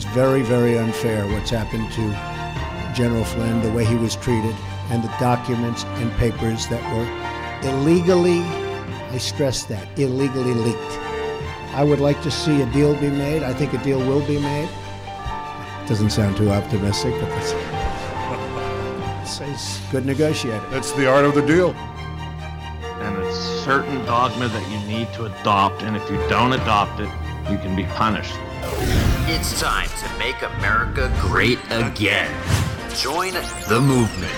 think it's very, very unfair what's happened to General Flynn, the way he was treated, and the documents and papers that were illegally, I stress that, illegally leaked. I would like to see a deal be made. I think a deal will be made. Doesn't sound too optimistic, but that's, it's good negotiator. That's the art of the deal. And it's certain dogma that you need to adopt, and if you don't adopt it, you can be punished. It's time to make America great again. Join the movement.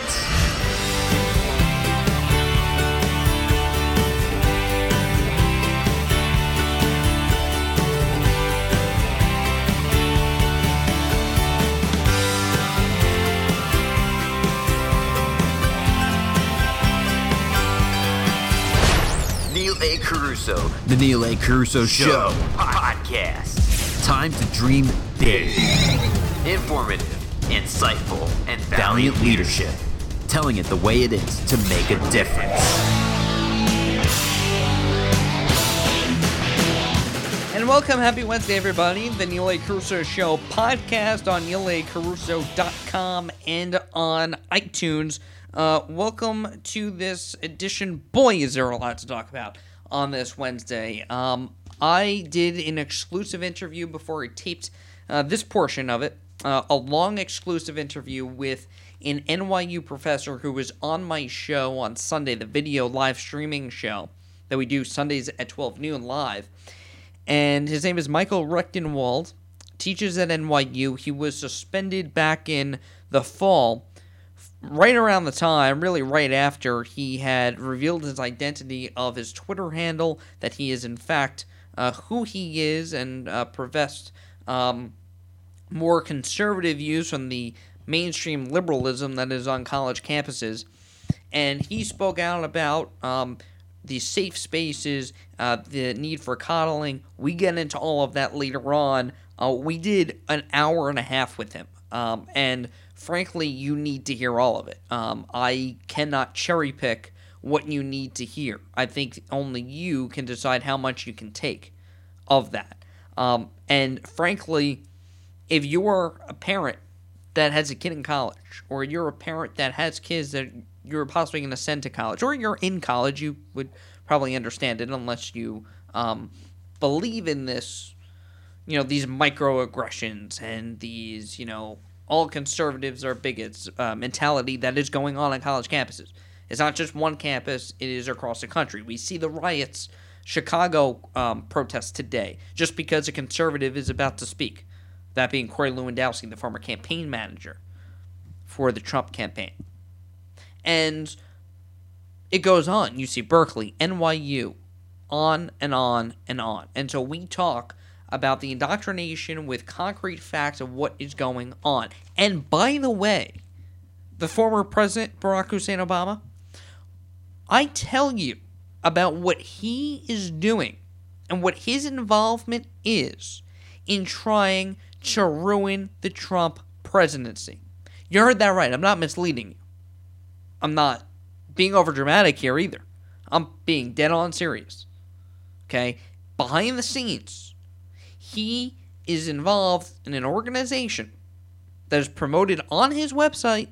Neil A. Carousso, The Neil A. Carousso Show podcast. Time to dream big. Informative, insightful, and valiant leadership. Telling it the way it is to make a difference. And welcome, happy Wednesday, everybody. The Neil A. Carousso Show podcast on neilacarousso.com and on iTunes. Uh, welcome to this edition. Boy, is there a lot to talk about on this Wednesday. Um, I did an exclusive interview before I taped uh, this portion of it, uh, a long exclusive interview with an NYU professor who was on my show on Sunday, the video live streaming show that we do Sundays at 12 noon live and his name is Michael Rectenwald. Teaches at NYU. He was suspended back in the fall, right around the time, really right after he had revealed his identity of his Twitter handle, that he is in fact uh, who he is, and uh, professed um, more conservative views from the mainstream liberalism that is on college campuses. And he spoke out about um, the safe spaces, uh, the need for coddling. We get into all of that later on. Uh, we did an hour and a half with him. Um, and frankly, you need to hear all of it. Um, I cannot cherry pick what you need to hear. I think only you can decide how much you can take of that. Um, and frankly, if you're a parent that has a kid in college, or you're a parent that has kids that you're possibly going to send to college, or you're in college, you would probably understand it unless you um, believe in this, you know, these microaggressions and these, you know, all conservatives are bigots uh, mentality that is going on on college campuses. It's not just one campus, it is across the country. We see the riots, Chicago um, protests today, just because a conservative is about to speak. That being Corey Lewandowski, the former campaign manager for the Trump campaign. And it goes on. You see Berkeley, NYU, on and on and on. And so we talk about the indoctrination with concrete facts of what is going on. And by the way, the former President Barack Hussein Obama, I tell you about what he is doing and what his involvement is in trying to ruin the Trump presidency. You heard that right. I'm not misleading you. I'm not being over dramatic here either. I'm being dead on serious. Okay? Behind the scenes, he is involved in an organization that is promoted on his website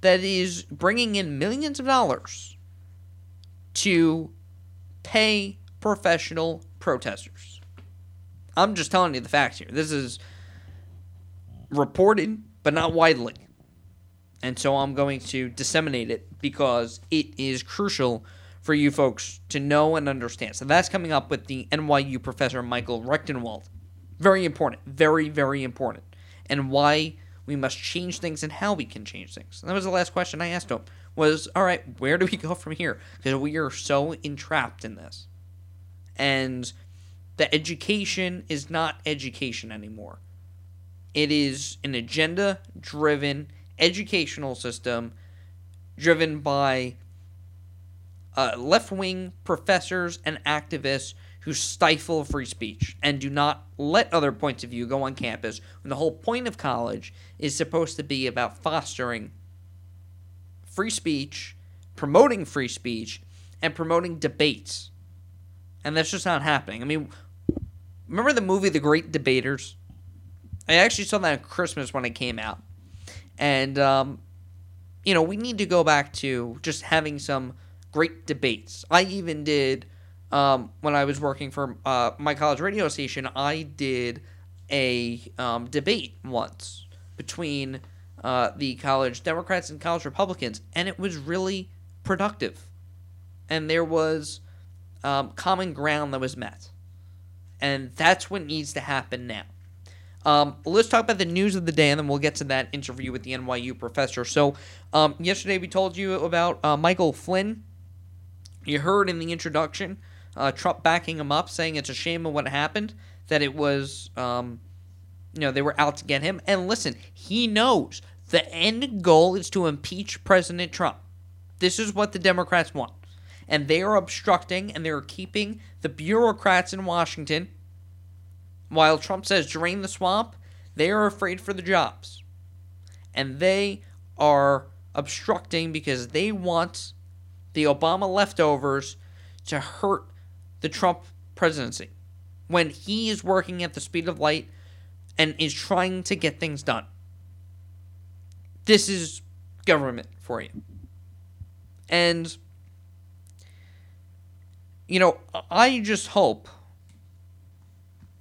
that is bringing in millions of dollars to pay professional protesters. I'm just telling you the facts here. This is reported, but not widely. And so I'm going to disseminate it because it is crucial for you folks to know and understand. So that's coming up with the NYU professor Michael Rectenwald. Very important. Very, very important. And why we must change things and how we can change things. And that was the last question I asked him was, all right, where do we go from here? Because we are so entrapped in this. And the education is not education anymore. It is an agenda driven educational system driven by uh, left wing professors and activists who stifle free speech and do not let other points of view go on campus when the whole point of college is supposed to be about fostering free speech, promoting free speech, and promoting debates. And that's just not happening. I mean, remember the movie The Great Debaters? I actually saw that at Christmas when it came out. And, um, you know, we need to go back to just having some great debates. I even did, um, when I was working for uh, my college radio station, I did a um, debate once between uh, the college Democrats and college Republicans, and it was really productive. And there was um, common ground that was met. And that's what needs to happen now. Um, let's talk about the news of the day, and then we'll get to that interview with the NYU professor. So, um, yesterday we told you about uh, Michael Flynn. You heard in the introduction uh, Trump backing him up, saying it's a shame of what happened, that it was, um, you know, they were out to get him. And listen, he knows the end goal is to impeach President Trump. This is what the Democrats want. And they are obstructing and they are keeping the bureaucrats in Washington while Trump says drain the swamp, they are afraid for the jobs. And they are obstructing because they want the Obama leftovers to hurt the Trump presidency when he is working at the speed of light and is trying to get things done. This is government for you. And, you know, I just hope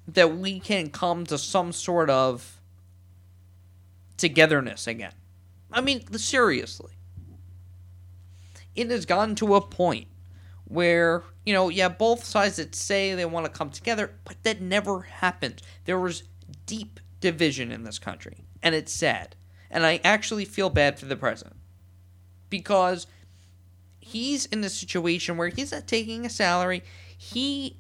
that we can come to some sort of togetherness again. I mean, seriously. It has gotten to a point where, you know, yeah, both sides that say they want to come together, but that never happened. There was deep division in this country, and it's sad. And I actually feel bad for the president because he's in a situation where he's not taking a salary. He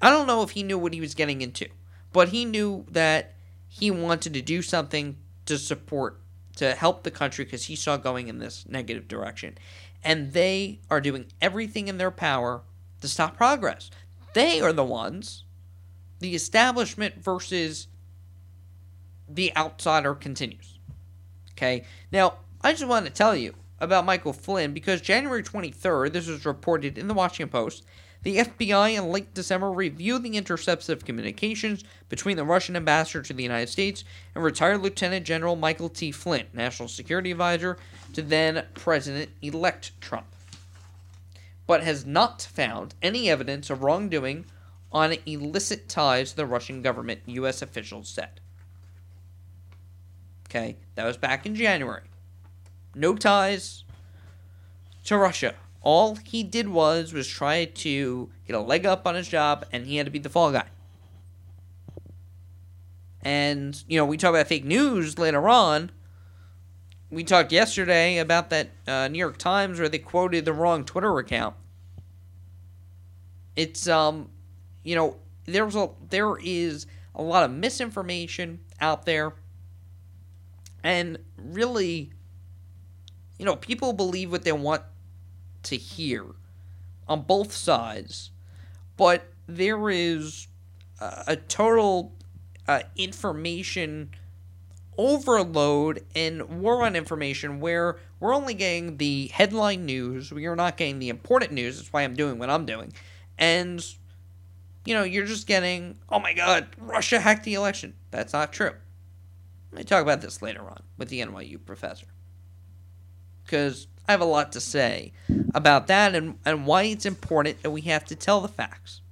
I don't know if he knew what he was getting into, but he knew that he wanted to do something to support, to help the country because he saw going in this negative direction. And they are doing everything in their power to stop progress. They are the ones, the establishment versus the outsider continues. Okay? Now, I just want to tell you about Michael Flynn because January 23rd, this was reported in the Washington Post the FBI in late December reviewed the intercepts of communications between the Russian ambassador to the United States and retired Lieutenant General Michael T. Flynn, National Security Advisor to then President elect Trump, but has not found any evidence of wrongdoing on illicit ties to the Russian government, U.S. officials said. Okay, that was back in January. No ties to Russia all he did was was try to get a leg up on his job, and he had to be the fall guy. And you know, we talk about fake news later on. We talked yesterday about that uh, New York Times where they quoted the wrong Twitter account. It's um, you know, there's a there is a lot of misinformation out there, and really, you know, people believe what they want to hear on both sides, but there is a, a total uh, information overload and war on information where we're only getting the headline news. We are not getting the important news. That's why I'm doing what I'm doing. And, you know, you're just getting, oh my God, Russia hacked the election. That's not true. Me talk about this later on with the NYU professor. Because I have a lot to say about that and, and why it's important that we have to tell the facts.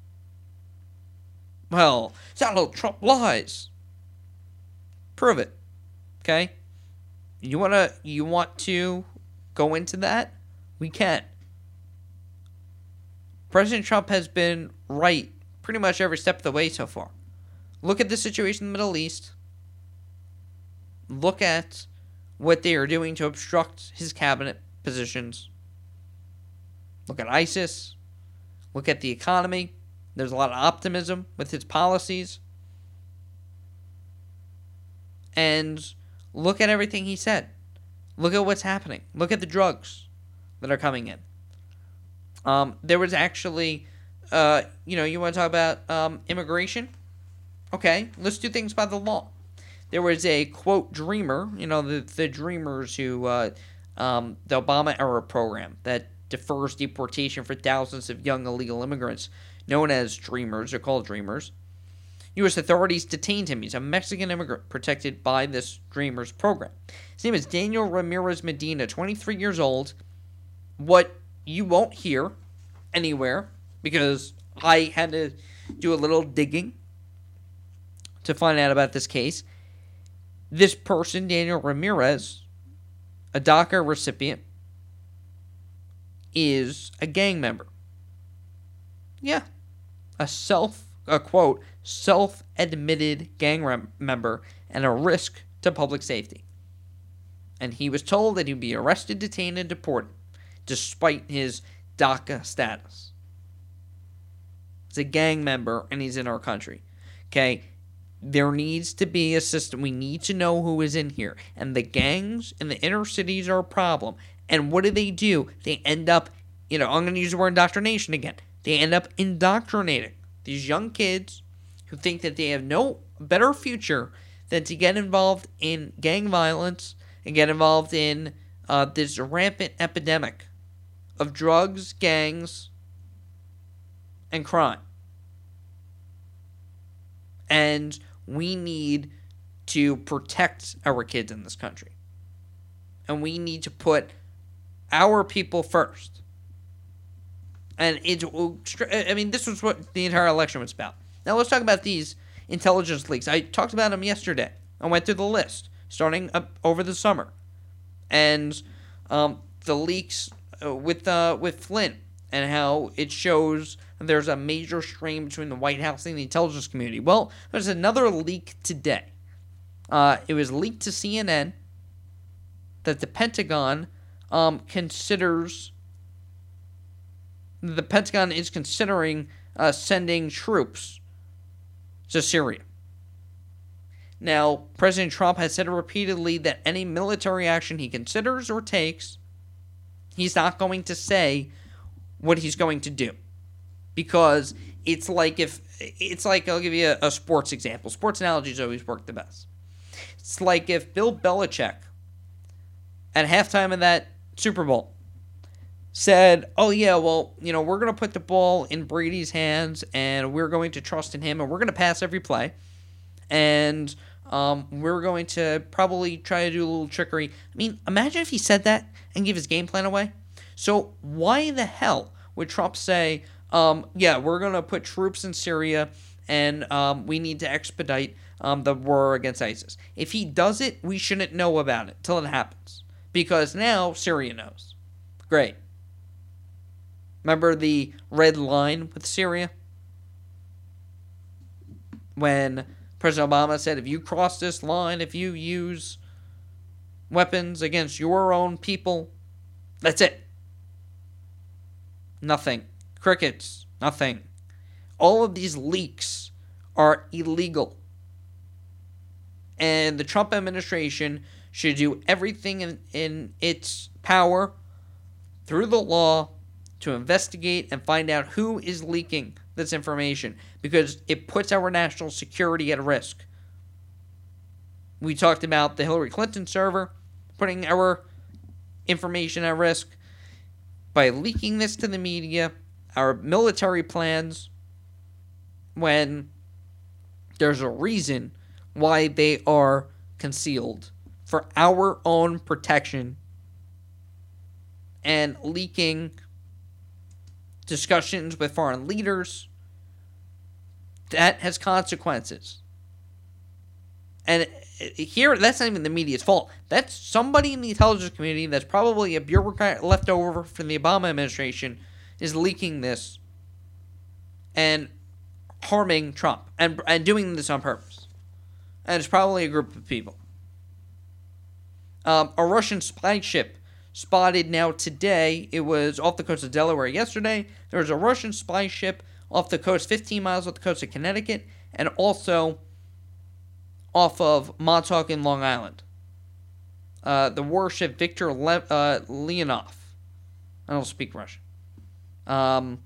Well, Donald Trump lies. Prove it. Okay? You wanna you want to go into that? We can. President Trump has been right pretty much every step of the way so far. Look at the situation in the Middle East. Look at what they are doing to obstruct his cabinet positions. Look at ISIS. Look at the economy. There's a lot of optimism with his policies. And look at everything he said. Look at what's happening. Look at the drugs that are coming in. Um, there was actually, uh, you know, you want to talk about um, immigration? Okay, let's do things by the law. There was a quote dreamer, you know, the the dreamers who uh, um, the Obama era program that defers deportation for thousands of young illegal immigrants, known as Dreamers, they're called Dreamers. U.S. authorities detained him. He's a Mexican immigrant protected by this Dreamers program. His name is Daniel Ramirez Medina, 23 years old. What you won't hear anywhere because I had to do a little digging to find out about this case. This person, Daniel Ramirez, a DACA recipient, is a gang member. Yeah, a self, a quote, self admitted gang rem- member and a risk to public safety. And he was told that he'd be arrested, detained, and deported despite his DACA status. He's a gang member and he's in our country. Okay? There needs to be a system. We need to know who is in here. And the gangs in the inner cities are a problem. And what do they do? They end up, you know, I'm going to use the word indoctrination again. They end up indoctrinating these young kids who think that they have no better future than to get involved in gang violence and get involved in uh, this rampant epidemic of drugs, gangs, and crime. And we need to protect our kids in this country. And we need to put our people first. And it, I mean, this was what the entire election was about. Now let's talk about these intelligence leaks. I talked about them yesterday. I went through the list starting up over the summer, and um, the leaks uh, with uh, with Flynn and how it shows there's a major strain between the White House and the intelligence community. Well, there's another leak today. Uh, it was leaked to CNN that the Pentagon um, considers the Pentagon is considering uh, sending troops to Syria. Now, President Trump has said repeatedly that any military action he considers or takes, he's not going to say what he's going to do. Because it's like if, it's like, I'll give you a, a sports example. Sports analogies always work the best. It's like if Bill Belichick, at halftime of that Super Bowl, said, "Oh yeah, well, you know, we're going to put the ball in Brady's hands and we're going to trust in him and we're going to pass every play." And um, we're going to probably try to do a little trickery. I mean, imagine if he said that and give his game plan away. So why the hell would Trump say, um, "Yeah, we're going to put troops in Syria and um, we need to expedite um, the war against ISIS"? If he does it, we shouldn't know about it till it happens because now Syria knows. Great. Remember the red line with Syria? When President Obama said, if you cross this line, if you use weapons against your own people, that's it. Nothing. Crickets. Nothing. All of these leaks are illegal. And the Trump administration should do everything in, in its power through the law to investigate and find out who is leaking this information because it puts our national security at risk. We talked about the Hillary Clinton server putting our information at risk by leaking this to the media, our military plans, when there's a reason why they are concealed for our own protection and leaking discussions with foreign leaders. That has consequences. And here, that's not even the media's fault. That's somebody in the intelligence community that's probably a bureaucrat left over from the Obama administration is leaking this and harming Trump and, and doing this on purpose. And it's probably a group of people. Um, a Russian spy ship spotted now today. It was off the coast of Delaware yesterday. There was a Russian spy ship off the coast, 15 miles off the coast of Connecticut, and also off of Montauk in Long Island. Uh, the warship Victor Le- uh, Leonov. I don't speak Russian. Um,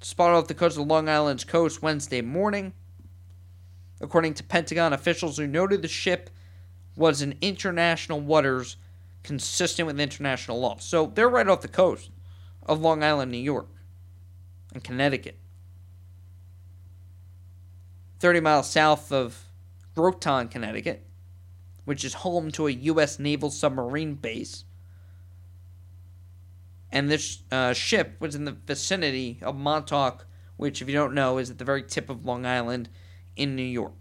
spotted off the coast of Long Island's coast Wednesday morning. According to Pentagon officials who noted the ship was in international waters consistent with international law. So they're right off the coast of Long Island, New York, and Connecticut. 30 miles south of Groton, Connecticut, which is home to a U.S. naval submarine base. And this uh, ship was in the vicinity of Montauk, which, if you don't know, is at the very tip of Long Island in New York.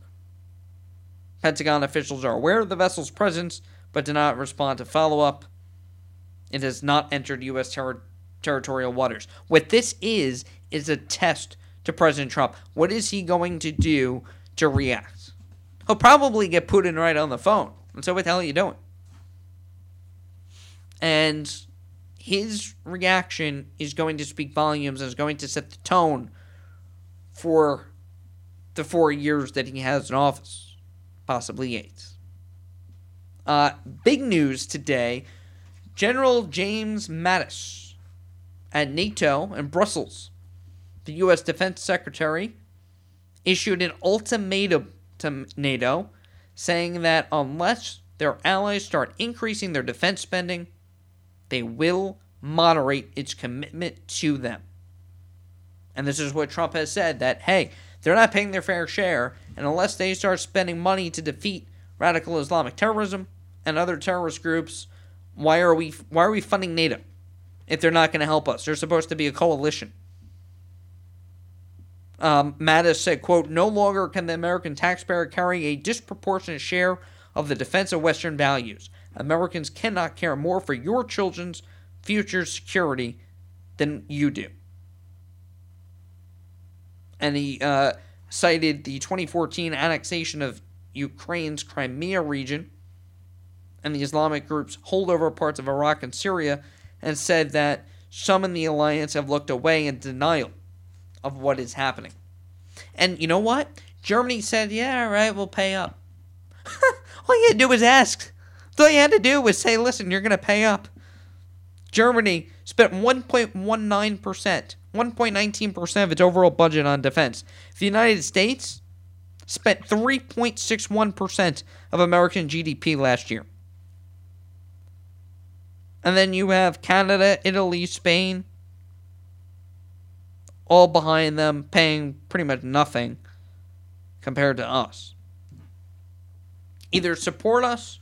Pentagon officials are aware of the vessel's presence, but do not respond to follow up. It has not entered U.S. Ter- territorial waters. What this is, is a test to President Trump. What is he going to do to react? He'll probably get Putin right on the phone. And so, what the hell are you doing? And his reaction is going to speak volumes and is going to set the tone for the four years that he has in office, possibly eight. Uh, big news today General James Mattis at NATO in Brussels, the U.S. Defense Secretary, issued an ultimatum to NATO saying that unless their allies start increasing their defense spending, they will moderate its commitment to them. And this is what Trump has said that, hey, they're not paying their fair share, and unless they start spending money to defeat radical Islamic terrorism and other terrorist groups, why are we why are we funding NATO if they're not going to help us? They're supposed to be a coalition. Um, Mattis said, quote, no longer can the American taxpayer carry a disproportionate share of the defense of Western values. Americans cannot care more for your children's future security than you do. And he uh, cited the 2014 annexation of Ukraine's Crimea region and the Islamic groups holdover parts of Iraq and Syria and said that some in the alliance have looked away in denial of what is happening. And you know what? Germany said, yeah, all right, we'll pay up. all you had to do was ask. All you had to do was say, listen, you're going to pay up. Germany spent 1.19%, 1.19% of its overall budget on defense. The United States spent 3.61% of American GDP last year. And then you have Canada, Italy, Spain, all behind them, paying pretty much nothing compared to us. Either support us,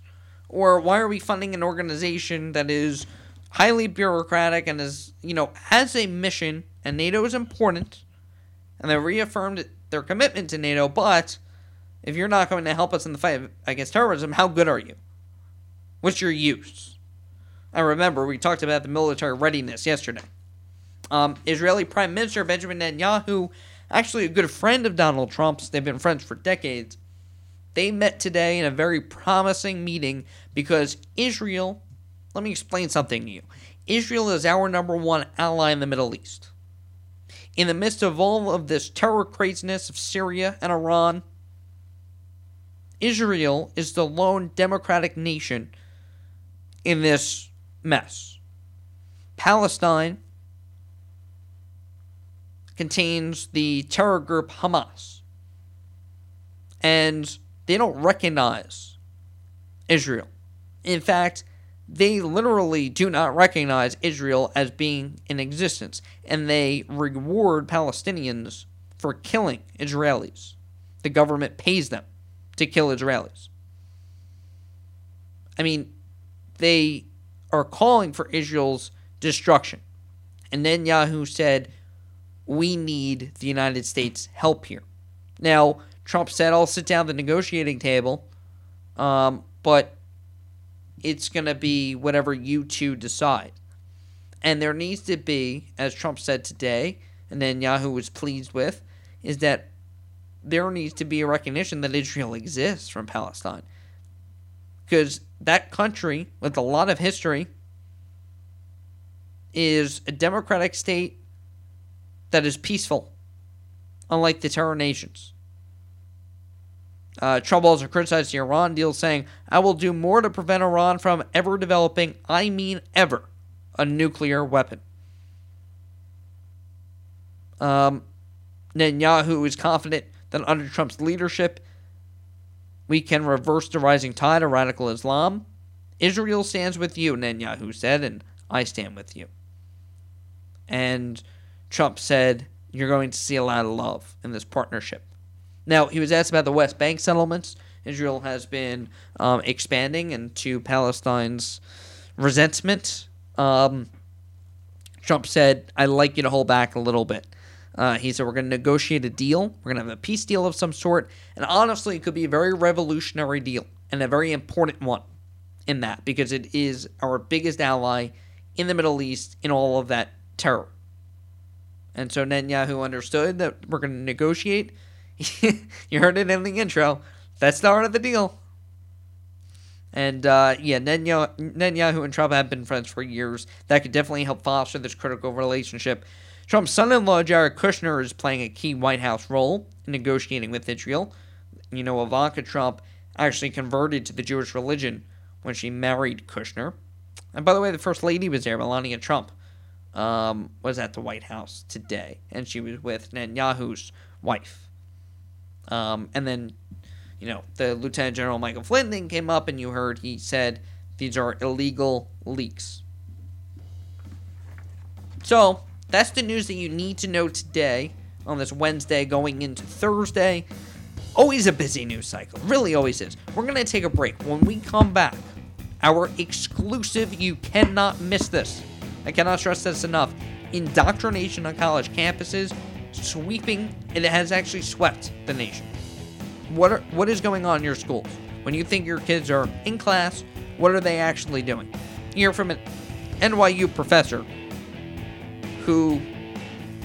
or why are we funding an organization that is highly bureaucratic and is, you know, has a mission, and NATO is important, and they reaffirmed their commitment to NATO, but if you're not going to help us in the fight against terrorism, how good are you? What's your use? I remember we talked about the military readiness yesterday. Um, Israeli Prime Minister Benjamin Netanyahu, actually a good friend of Donald Trump's, they've been friends for decades. They met today in a very promising meeting because Israel, let me explain something to you. Israel is our number one ally in the Middle East. In the midst of all of this terror craziness of Syria and Iran, Israel is the lone democratic nation in this mess. Palestine contains the terror group Hamas. And they don't recognize Israel. In fact, they literally do not recognize Israel as being in existence, and they reward Palestinians for killing Israelis. The government pays them to kill Israelis. I mean, they are calling for Israel's destruction. And Netanyahu said, we need the United States' help here. Now, Trump said, I'll sit down at the negotiating table, um, but it's going to be whatever you two decide. And there needs to be, as Trump said today, and Netanyahu was pleased with, is that there needs to be a recognition that Israel exists from Palestine. Because that country, with a lot of history, is a democratic state that is peaceful, unlike the terror nations. Uh, Trump also criticized the Iran deal, saying, I will do more to prevent Iran from ever developing, I mean ever, a nuclear weapon. Um, Netanyahu is confident that under Trump's leadership, we can reverse the rising tide of radical Islam. Israel stands with you, Netanyahu said, and I stand with you. And Trump said, You're going to see a lot of love in this partnership. Now, he was asked about the West Bank settlements. Israel has been um, expanding into Palestine's resentment. Um, Trump said, I'd like you to hold back a little bit. Uh, he said, We're going to negotiate a deal. We're going to have a peace deal of some sort. And honestly, it could be a very revolutionary deal and a very important one in that because it is our biggest ally in the Middle East in all of that terror. And so Netanyahu understood that we're going to negotiate. you heard it in the intro. That's the art of the deal. And uh, yeah, Netanyahu and Trump have been friends for years. That could definitely help foster this critical relationship. Trump's son in law, Jared Kushner, is playing a key White House role in negotiating with Israel. You know, Ivanka Trump actually converted to the Jewish religion when she married Kushner. And by the way, the First Lady was there, Melania Trump, um, was at the White House today. And she was with Netanyahu's wife. Um, and then you know, the Lieutenant General Michael Flynn thing came up, and you heard he said these are illegal leaks. So, that's the news that you need to know today on this Wednesday going into Thursday. Always a busy news cycle, really always is. We're going to take a break. When we come back, our exclusive, you cannot miss this. I cannot stress this enough. Indoctrination on college campuses sweeping, it has actually swept the nation what are what is going on in your schools? When you think your kids are in class, what are they actually doing? You hear from an NYU professor who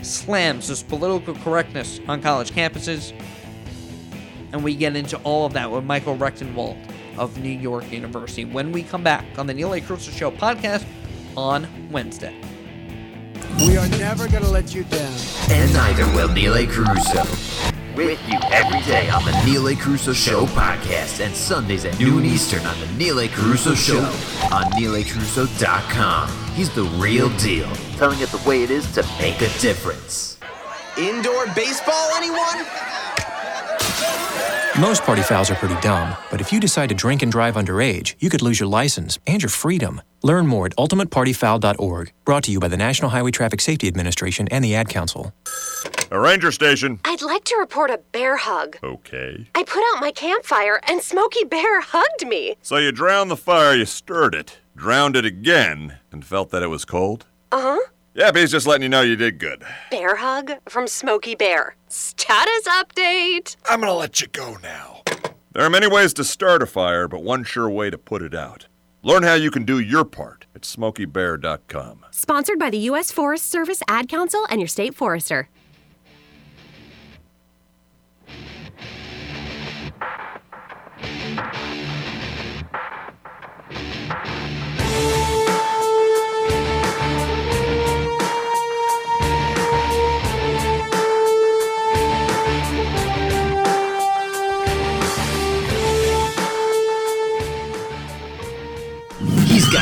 slams this political correctness on college campuses. And we get into all of that with Michael Rectenwald of New York University when we come back on the Neil A. Carousso Show podcast on Wednesday. We are never going to let you down. And neither will Neil A. Carousso with you every day on the Neil A. Carousso Show podcast and Sundays at noon Eastern on the Neil A. Carousso Show on NeilACarousso.com. He's the real deal, telling it the way it is to make a difference. Indoor baseball, anyone? Most party fouls are pretty dumb, but if you decide to drink and drive underage, you could lose your license and your freedom. Learn more at ultimatepartyfoul.org. Brought to you by the National Highway Traffic Safety Administration and the Ad Council. A ranger station. I'd like to report a bear hug. Okay. I put out my campfire and Smokey Bear hugged me. So you drowned the fire, you stirred it, drowned it again, and felt that it was cold? Uh huh. Yeah, he's just letting you know you did good. Bear hug from Smokey Bear. Status update. I'm gonna let you go now. There are many ways to start a fire, but one sure way to put it out. Learn how you can do your part at smokeybear.com. Sponsored by the U.S. Forest Service Ad Council and your state forester.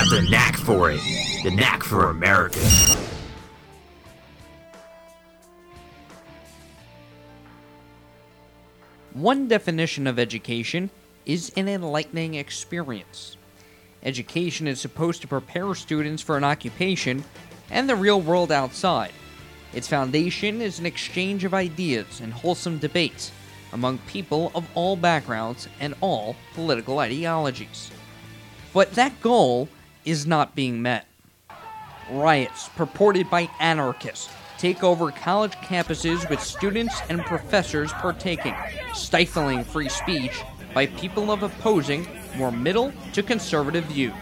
Got the knack for it. The knack for America. One definition of education is an enlightening experience. Education is supposed to prepare students for an occupation and the real world outside. Its foundation is an exchange of ideas and wholesome debates among people of all backgrounds and all political ideologies. But that goal is not being met. Riots, purported by anarchists, take over college campuses with students and professors partaking, stifling free speech by people of opposing more middle to conservative views.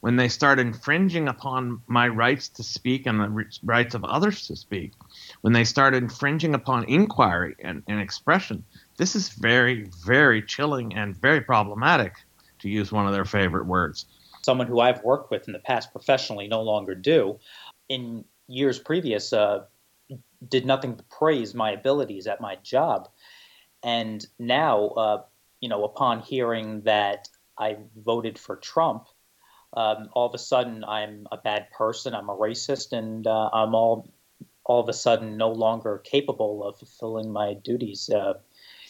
When they start infringing upon my rights to speak and the rights of others to speak, when they start infringing upon inquiry and, and expression, this is very, very chilling and very problematic, to use one of their favorite words. Someone who I've worked with in the past professionally no longer do. In years previous, uh, did nothing but praise my abilities at my job. And now, uh, you know, upon hearing that I voted for Trump, um, all of a sudden I'm a bad person, I'm a racist, and uh, I'm all all of a sudden no longer capable of fulfilling my duties uh,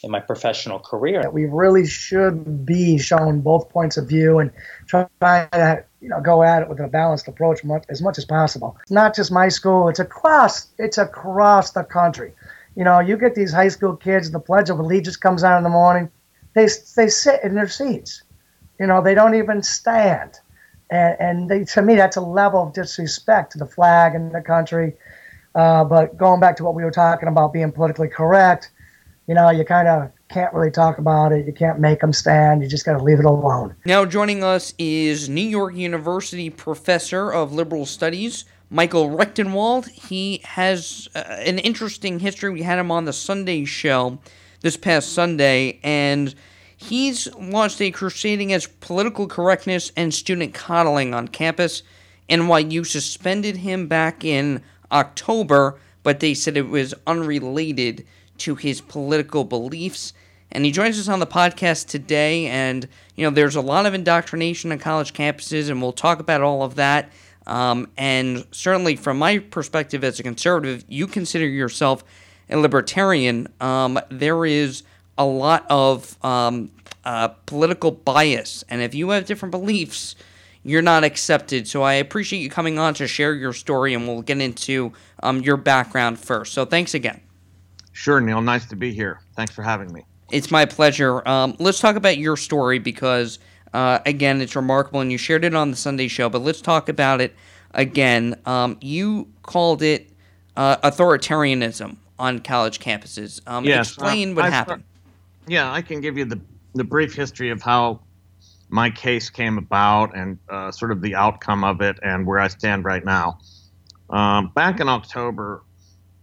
in my professional career. That We really should be showing both points of view and try to you know go at it with a balanced approach much, as much as possible. It's not just my school; it's across it's across the country. You know, you get these high school kids, the Pledge of Allegiance comes out in the morning. They they sit in their seats. You know, they don't even stand. And, and they, to me, that's a level of disrespect to the flag and the country. Uh, but going back to what we were talking about being politically correct, you know, you kind of can't really talk about it. You can't make them stand. You just got to leave it alone. Now, joining us is New York University professor of liberal studies, Michael Rectenwald. He has uh, an interesting history. We had him on the Sunday show this past Sunday, and he's launched a crusade against political correctness and student coddling on campus. NYU suspended him back in October, but they said it was unrelated to his political beliefs. And he joins us on the podcast today. And, you know, there's a lot of indoctrination on college campuses, and we'll talk about all of that. Um, and certainly, from my perspective as a conservative, you consider yourself a libertarian. Um, there is a lot of um, uh, political bias. And if you have different beliefs, you're not accepted. So I appreciate you coming on to share your story, and we'll get into um, your background first. So thanks again. Sure, Neil. Nice to be here. Thanks for having me. It's my pleasure. Um, let's talk about your story because, uh, again, it's remarkable, and you shared it on the Sunday show. But let's talk about it again. Um, you called it uh, authoritarianism on college campuses. Um, yes, explain what I- happened. Yeah, I can give you the the brief history of how my case came about and uh, sort of the outcome of it and where I stand right now. Um, back in October,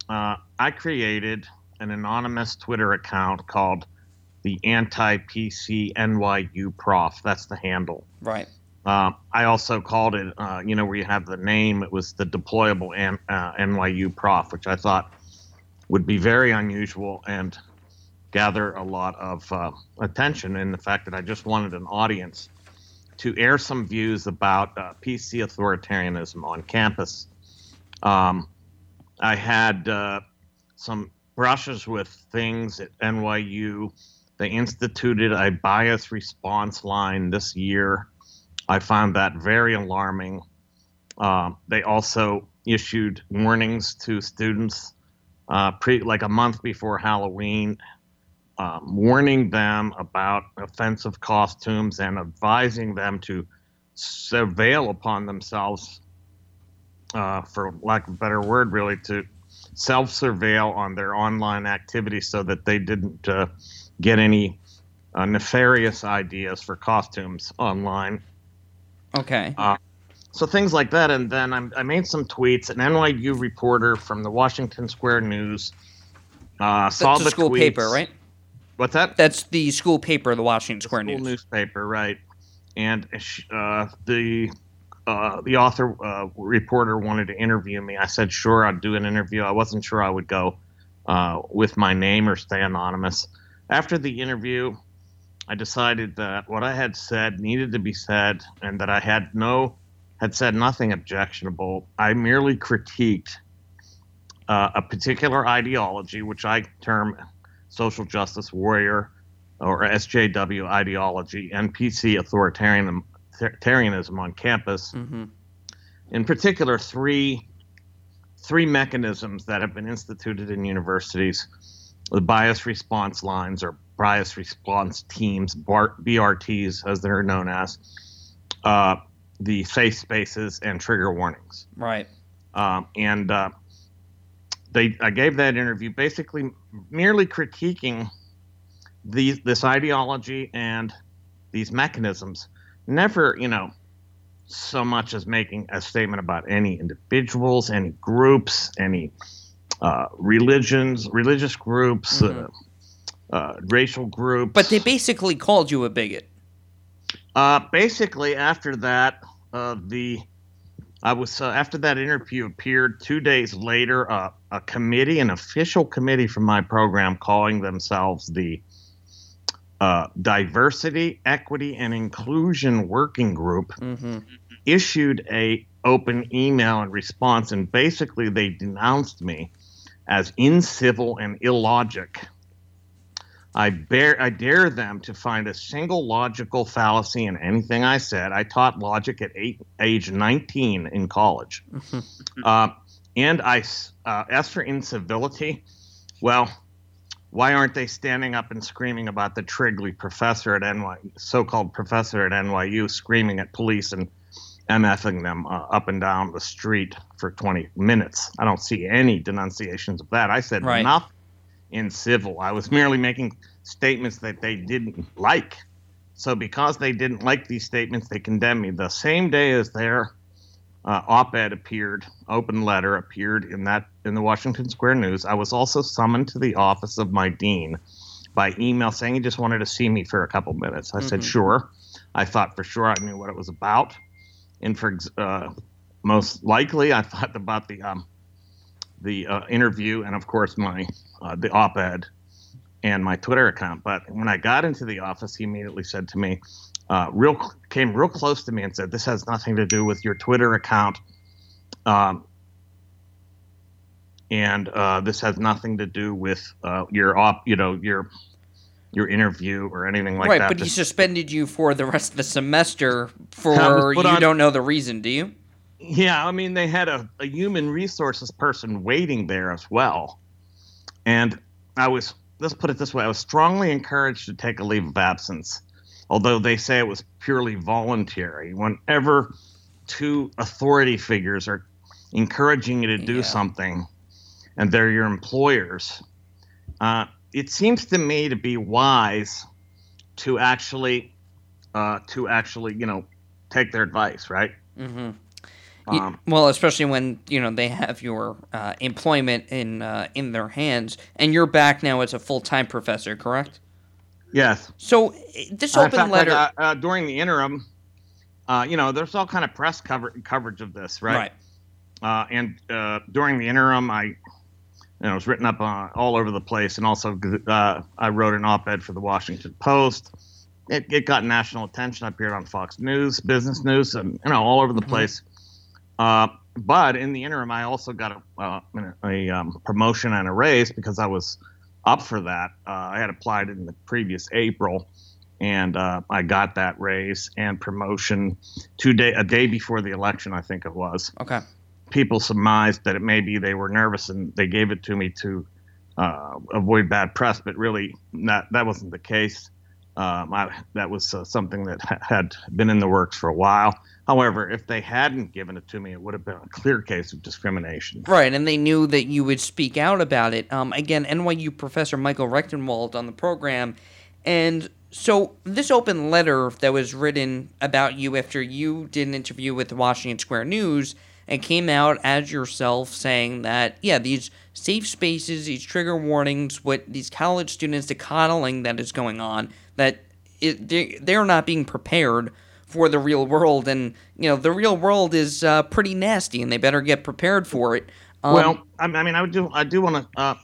uh, I created an anonymous Twitter account called the Anti PC NYU Prof. That's the handle. Right. Uh, I also called it, uh, you know, where you have the name, it was the deployable N, uh, NYU Prof, which I thought would be very unusual and gather a lot of uh, attention in the fact that I just wanted an audience to air some views about uh, PC authoritarianism on campus. Um, I had uh, some brushes with things at NYU. They instituted a bias response line this year. I found that very alarming. Um, they also issued warnings to students uh, pre like a month before Halloween, um, warning them about offensive costumes and advising them to surveil upon themselves, uh, for lack of a better word, really to self-surveil on their online activity so that they didn't uh, get any uh, nefarious ideas for costumes online. Okay. Uh, so things like that, and then I'm, I made some tweets. An NYU reporter from the Washington Square News uh, saw That's the the school tweets. paper, right? What's that? That's the school paper, the Washington Square School News. newspaper, right? And uh, the uh, the author uh, reporter wanted to interview me. I said, sure, I'd do an interview. I wasn't sure I would go uh, with my name or stay anonymous. After the interview, I decided that what I had said needed to be said, and that I had no had said nothing objectionable. I merely critiqued uh, a particular ideology, which I term social justice warrior or SJW ideology and PC authoritarianism, authoritarianism on campus. Mm-hmm. In particular, three three mechanisms that have been instituted in universities: the bias response lines or bias response teams, BRTs as they're known as, uh, the safe spaces, and trigger warnings. Right. Um, and uh, they, I gave that interview basically merely critiquing these this ideology and these mechanisms. Never, you know, so much as making a statement about any individuals, any groups, any uh, religions, religious groups, Mhm. uh, uh, racial groups. But they basically called you a bigot. Uh, basically, after that, uh, the I was uh, after that interview appeared two days later. Uh, a committee, an official committee from my program, calling themselves the uh, Diversity, Equity, and Inclusion Working Group, Mm-hmm. issued a open email in response, and basically they denounced me as incivil and illogic. I bear I dare them to find a single logical fallacy in anything I said. I taught logic at eight, age 19 in college. Uh, and I, uh, as for incivility, well, why aren't they standing up and screaming about the Trigley professor at NYU, so-called professor at NYU, screaming at police and MFing them uh, up and down the street for 20 minutes? I don't see any denunciations of that. I said Right. nothing in civil. I was merely making statements that they didn't like. So because they didn't like these statements, they condemned me. The same day as their uh, op-ed appeared, open letter appeared in that in the Washington Square News, I was also summoned to the office of my dean by email saying he just wanted to see me for a couple minutes. I said Mhm. sure. I thought for sure I knew what it was about, and for uh, most likely I thought about the um, the uh, interview and of course my uh, the op-ed and my Twitter account. But when I got into the office, he immediately said to me, uh, real came real close to me and said, "This has nothing to do with your Twitter account, um, and uh, this has nothing to do with uh, your op, you know, your your interview or anything like right, that." Right, but he suspended you for the rest of the semester for you on- don't know the reason, do you? Yeah, I mean, they had a, a human resources person waiting there as well. And I was, let's put it this way, I was strongly encouraged to take a leave of absence, although they say it was purely voluntary. Whenever two authority figures are encouraging you to do something and they're your employers, uh, it seems to me to be wise to actually, uh, to actually, you know, take their advice, right? Mm-hmm. Um, well, especially when you know they have your uh, employment in uh, in their hands, and you're back now as a full time professor, correct? Yes. So this open fact, like, letter, uh, uh, during the interim, uh, you know, there's all kind of press cover- coverage of this, right? Uh, and uh, during the interim, I, know, it was written up uh, all over the place, and also uh, I wrote an op-ed for the Washington Post. It, it got national attention. I appeared on Fox News, Business News, and you know, all over the place. Uh, but in the interim, I also got a, uh, a um, promotion and a raise because I was up for that. Uh, I had applied in the previous April, and uh, I got that raise and promotion two day a day before the election, I think it was. Okay. People surmised that it maybe they were nervous and they gave it to me to uh, avoid bad press, but really that that wasn't the case. Um, I, that was uh, something that ha- had been in the works for a while. However, if they hadn't given it to me, it would have been a clear case of discrimination. right? And they knew that you would speak out about it. Um, again, NYU professor Michael Rectenwald on the program, and so this open letter that was written about you after you did an interview with the Washington Square News and came out as yourself saying that yeah these safe spaces these trigger warnings what these college students the coddling that is going on that it, they, they're not being prepared for the real world and you know the real world is uh, pretty nasty and they better get prepared for it um, well, I, I mean, I do, I do want to uh,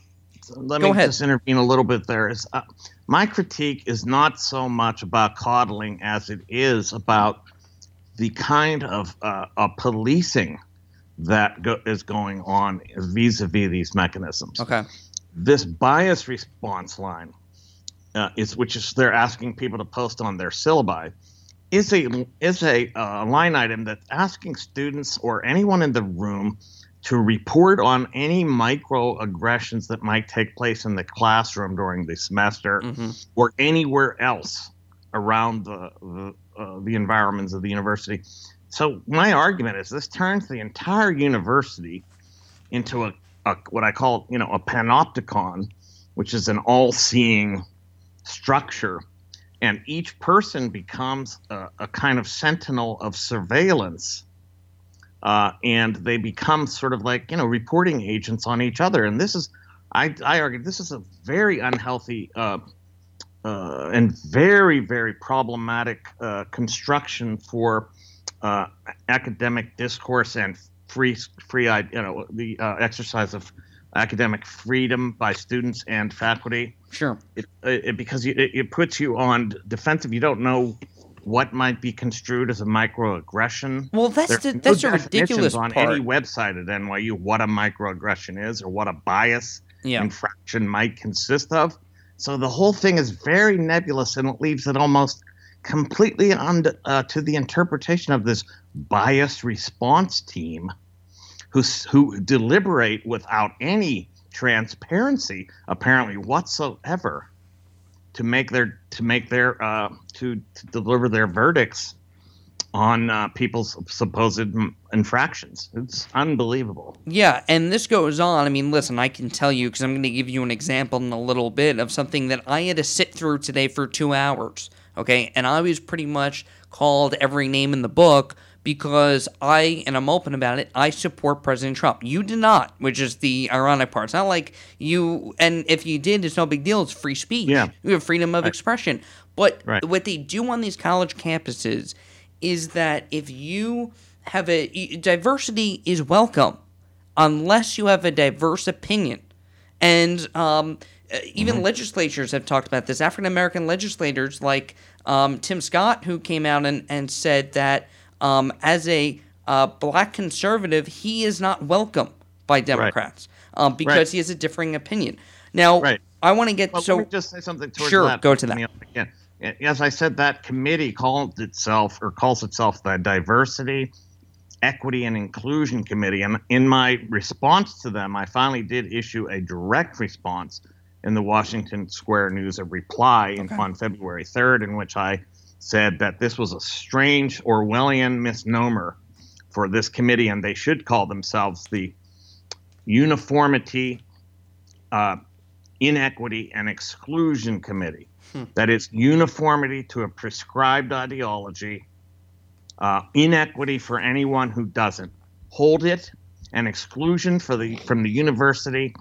let me ahead. just intervene a little bit. There is uh, my critique is not so much about coddling as it is about the kind of uh, uh, policing that go- is going on vis-a-vis these mechanisms. okay This bias response line uh, is, which is they're asking people to post on their syllabi, is a is a uh, line item that's asking students or anyone in the room to report on any microaggressions that might take place in the classroom during the semester or anywhere else around the the, uh, the environments of the university. So my argument is this turns the entire university into a, a what I call you know a panopticon, which is an all-seeing structure, and each person becomes a, a kind of sentinel of surveillance uh, and they become sort of like you know reporting agents on each other. And this is, I, I argue, this is a very unhealthy uh, uh, and very very problematic uh, construction for uh, academic discourse and free free you know the uh, exercise of academic freedom by students and faculty. Sure. It, it because it, it puts you on defensive. You don't know what might be construed as a microaggression. Well, that's the- no that's definitions ridiculous on part. any website at NYU what a microaggression is or what a bias Yeah. infraction might consist of. So the whole thing is very nebulous and it leaves it almost completely on uh, to the interpretation of this bias response team who who deliberate without any transparency apparently whatsoever to make their to make their uh, to, to deliver their verdicts on uh, people's supposed infractions. It's unbelievable. Yeah, and this goes on. I mean, listen, I can tell you because I'm going to give you an example in a little bit of something that I had to sit through today for two hours. Okay, and I was pretty much called every name in the book because I, and I'm open about it, I support President Trump. You did not, which is the ironic part. It's not like you, and if you did, it's no big deal. It's free speech. Yeah. You have freedom of right. expression. But right. what they do on these college campuses is that if you have a diversity is welcome unless you have a diverse opinion. And um, even mm-hmm. legislatures have talked about this. African American legislators like um, Tim Scott, who came out and, and said that um, as a uh, black conservative, he is not welcome by Democrats right. um, because right. he has a differing opinion. Now, right. I want to get well, so. Just say something towards sure, that. go to that. Again. As I said, that committee called itself or calls itself the Diversity, Equity, and Inclusion Committee. And in my response to them, I finally did issue a direct response in the Washington Square News, a reply okay. on February 3rd, in which I said that this was a strange Orwellian misnomer for this committee, and they should call themselves the Uniformity, uh, Inequity, and Exclusion Committee. Hmm. That is uniformity to a prescribed ideology, uh, inequity for anyone who doesn't hold it, and exclusion for the from the university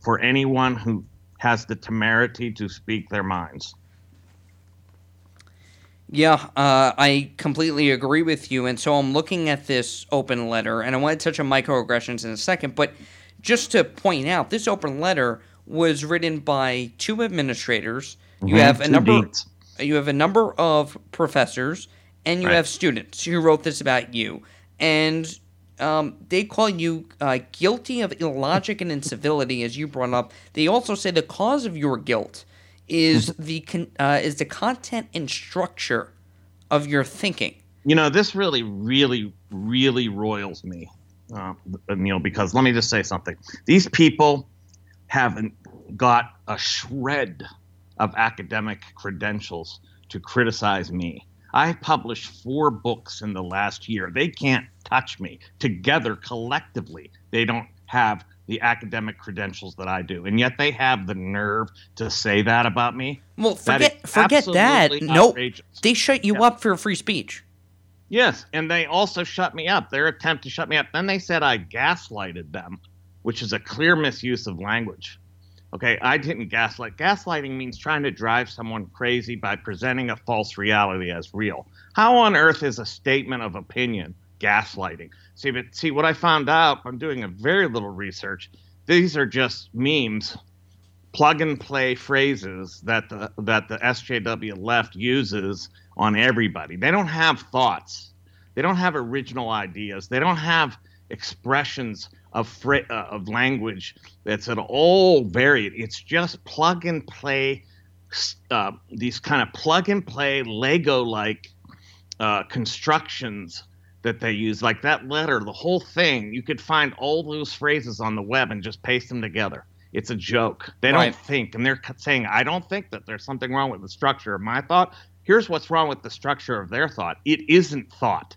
for anyone who has the temerity to speak their minds. Yeah, uh, I completely agree with you. And so I'm looking at this open letter, and I want to touch on microaggressions in a second. But just to point out, this open letter was written by two administrators. You mm-hmm. have a number. Beats. You have a number of professors, and you right. have students who wrote this about you, and um, they call you uh, guilty of illogic and incivility, as you brought up. They also say the cause of your guilt is the con- uh, is the content and structure of your thinking. You know, this really, really, really roils me, uh, Neil, because let me just say something. These people haven't got a shred of academic credentials to criticize me. I published four books in the last year. They can't touch me. Together, collectively, they don't have the academic credentials that I do, and yet they have the nerve to say that about me. Well, forget forget that. Nope, they shut you yeah. up for free speech. Yes, and they also shut me up. Their attempt to shut me up. Then they said I gaslighted them, which is a clear misuse of language. Okay, I didn't gaslight. Gaslighting means trying to drive someone crazy by presenting a false reality as real. How on earth is a statement of opinion gaslighting? See, but see what I found out I'm doing a very little research. These are just memes, plug and play phrases that the that the SJW left uses on everybody. They don't have thoughts. They don't have original ideas. They don't have expressions of fra- uh, of language that's at all varied. It's just plug and play. Uh, these kind of plug and play Lego like uh, constructions that they use, like that letter, the whole thing. You could find all those phrases on the web and just paste them together. It's a joke. They don't think, and they're saying, "I don't think that there's something wrong with the structure of my thought." Here's what's wrong with the structure of their thought. It isn't thought.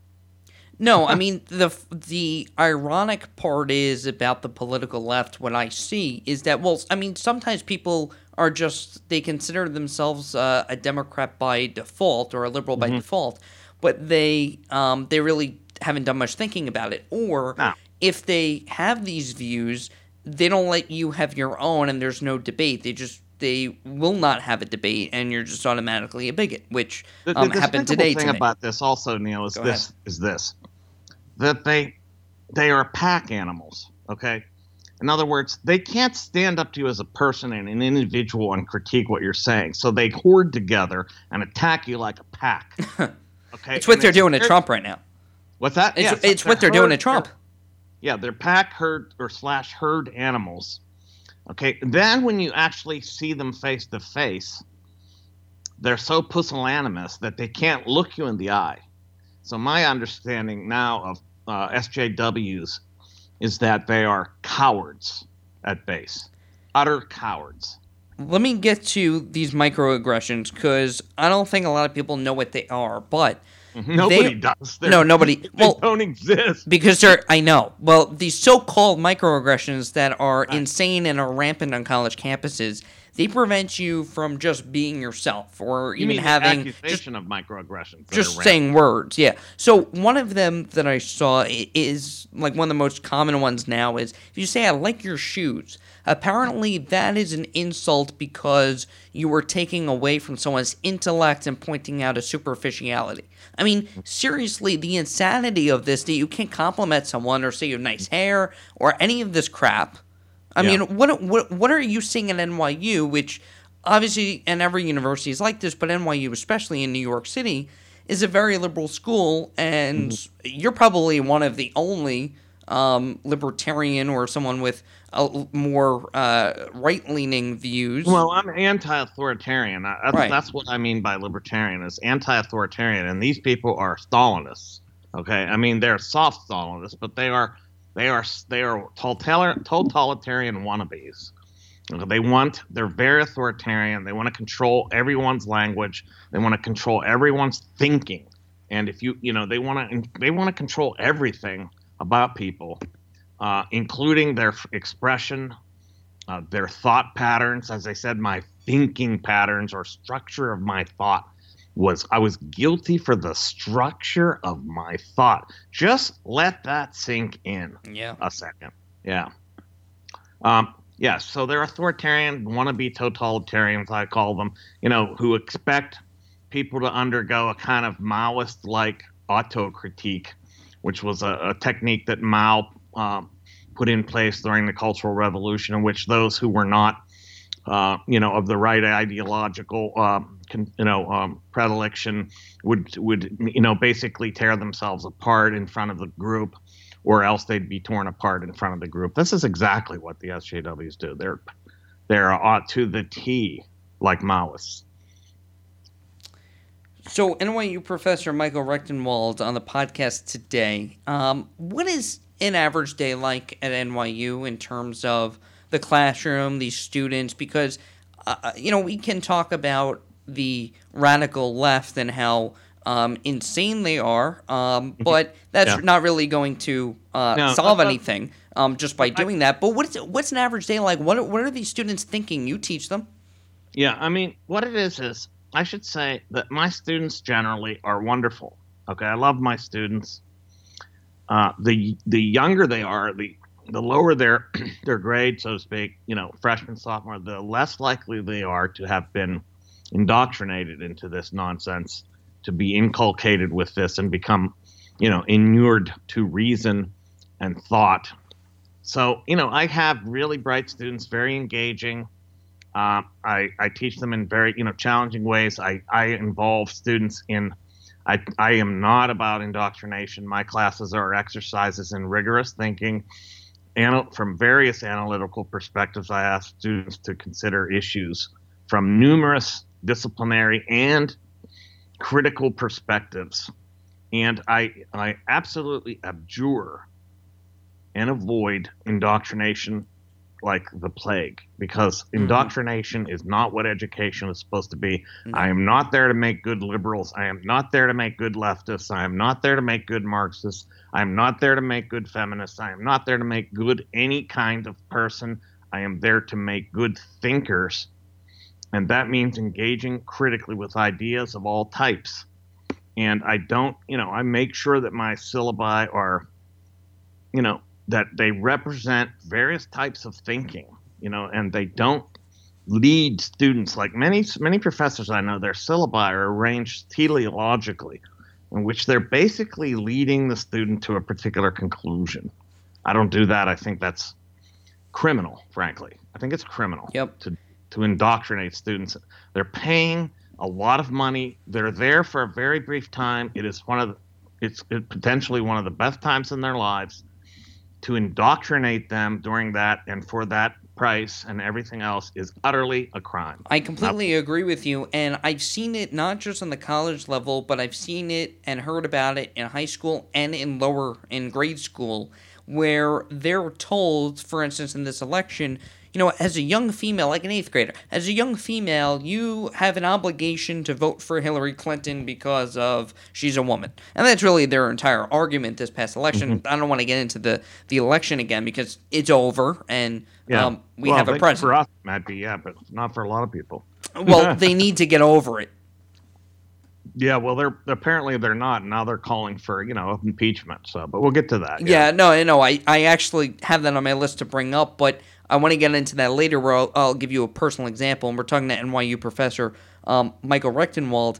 No, I mean the the ironic part is about the political left. What I see is that well, I mean sometimes people are just they consider themselves uh, a Democrat by default or a liberal by mm-hmm. default, but they um, they really haven't done much thinking about it. Or no. if they have these views, they don't let you have your own, and there's no debate. They just they will not have a debate, and you're just automatically a bigot, which um, the, the happened today. thing to about this also, Neil, is Go this ahead. is this that they they are pack animals. Okay, in other words, they can't stand up to you as a person and an individual and critique what you're saying. So they hoard together and attack you like a pack. Okay, it's what they're doing to Trump right now. What's that? It's, yeah, it's, it's what they're herd, doing to Trump. Yeah, they're pack herd or slash herd animals. Okay, then when you actually see them face to face, they're so pusillanimous that they can't look you in the eye. So my understanding now of uh, SJWs is that they are cowards. at base. Utter cowards. Let me get to these microaggressions because I don't think a lot of people know what they are, but. Nobody they, does. They're, no, nobody. They well, don't exist because they're. I know. Well, these so-called microaggressions that are insane and are rampant on college campuses, they prevent you from just being yourself or you even having accusation of microaggressions. just saying words. Yeah. So one of them that I saw is like one of the most common ones now is if you say I like your shoes. Apparently that is an insult because you were taking away from someone's intellect and pointing out a superficiality. I mean, seriously, the insanity of this that you can't compliment someone or say you have nice hair or any of this crap. I Yeah. mean, what what what are you seeing at NYU? Which obviously, and every university is like this, but NYU, especially in New York City, is a very liberal school, and you're probably one of the only um, libertarian or someone with more uh, right-leaning views. Well, I'm anti-authoritarian. That's, Right. that's what I mean by libertarian is anti-authoritarian, and these people are Stalinists. Okay, I mean they're soft Stalinists, but they are they are they are totalitarian wannabes. They want they're very authoritarian. They want to control everyone's language. They want to control everyone's thinking, and if you you know they want to they want to control everything about people, uh, including their expression, uh, their thought patterns. As I said, my thinking patterns or structure of my thought was I was guilty for the structure of my thought. Just let that sink in yeah. a second. Yeah. Um, yeah, so they're authoritarian, wannabe totalitarians, I call them, you know, who expect people to undergo a kind of Maoist like auto critique, which was a, a technique that Mao um, put in place during the Cultural Revolution, in which those who were not, uh, you know, of the right ideological, um, con, you know, um, predilection would would you know basically tear themselves apart in front of the group, or else they'd be torn apart in front of the group. This is exactly what the SJWs do. They're they're uh, to the T like Maoists. So, NYU professor Michael Rectenwald on the podcast today. Um, what is an average day like at NYU in terms of the classroom, these students? Because, uh, you know, we can talk about the radical left and how um, insane they are, um, but that's Yeah. not really going to uh, No, solve uh, uh, anything um, just by doing that. But what's what's an average day like? What are, what are these students thinking? You teach them. Yeah, I mean, what it is is I should say that my students generally are wonderful. Okay, I love my students. Uh, the the younger they are, the the lower their their grade, so to speak, you know, freshman, sophomore, the less likely they are to have been indoctrinated into this nonsense, to be inculcated with this and become, you know, inured to reason and thought. So, you know, I have really bright students, very engaging. Uh, I, I teach them in very you know challenging ways. I, I involve students in. I, I am not about indoctrination. My classes are exercises in rigorous thinking, and from various analytical perspectives. I ask students to consider issues from numerous disciplinary and critical perspectives, and I I absolutely abjure and avoid indoctrination like the plague because mm-hmm. indoctrination is not what education is supposed to be. Mm-hmm. I am not there to make good liberals. I am not there to make good leftists. I am not there to make good Marxists. I am not there to make good feminists. I am not there to make good any kind of person. I am there to make good thinkers. And that means engaging critically with ideas of all types. And I don't, you know, I make sure that my syllabi are, you know, that they represent various types of thinking, you know, and they don't lead students like many many professors I know. Their syllabi are arranged teleologically, in which they're basically leading the student to a particular conclusion. I don't do that. I think that's criminal, frankly. I think it's criminal Yep. to to indoctrinate students. They're paying a lot of money. They're there for a very brief time. It is one of the, it's it potentially one of the best times in their lives to indoctrinate them during that and for that price and everything else is utterly a crime. I completely agree with you, and I've seen it not just on the college level, but I've seen it and heard about it in high school and in lower in grade school, where they're told, for instance, in this election, you know, as a young female, like an eighth grader, as a young female, you have an obligation to vote for Hillary Clinton because of she's a woman, and that's really their entire argument this past election. Mm-hmm. I don't want to get into the the election again because it's over, and Yeah. um, we Well, have a president. For us, might be, yeah, but not for a lot of people. well, they need to get over it. Yeah, well, they're apparently they're not. Now they're calling for you know impeachment. So, but we'll get to that. Yeah, no, I know. I, I actually have that on my list to bring up, but I want to get into that later where I'll, I'll give you a personal example. And we're talking to NYU professor um, Michael Rectenwald.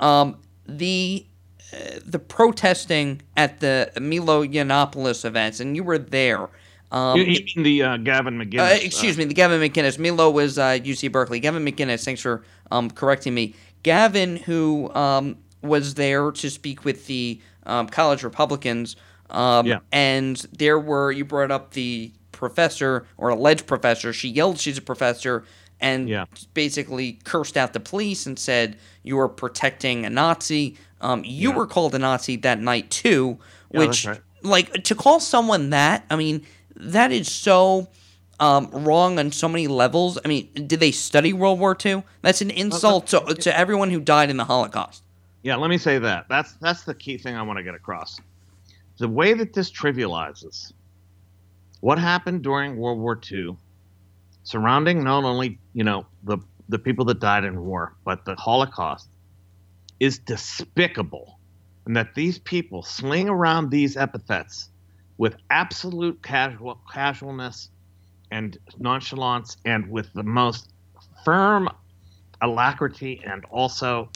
Um, the uh, the protesting at the Milo Yiannopoulos events, and you were there. Um, you, you mean the uh, Gavin McGinnis? uh, excuse me, the Gavin McInnes. Milo was uh, UC Berkeley. Gavin McInnes, thanks for um, correcting me. Gavin, who um, was there to speak with the um, college Republicans, um, Yeah. and there were, you brought up the professor or alleged professor. She yelled she's a professor and Yeah. basically cursed out the police and said, You are protecting a Nazi. Um, you Yeah. were called a Nazi that night, too, which that's right. like to call someone that i mean that is so um, wrong on so many levels i mean did they study world war ii that's an insult to, to everyone who died in the holocaust Yeah, let me say that. That's that's the key thing I want to get across. The way that this trivializes what happened during World War II, surrounding not only you know the the people that died in war, but the Holocaust, is despicable, and that these people sling around these epithets with absolute casual casualness and nonchalance, and with the most firm alacrity and also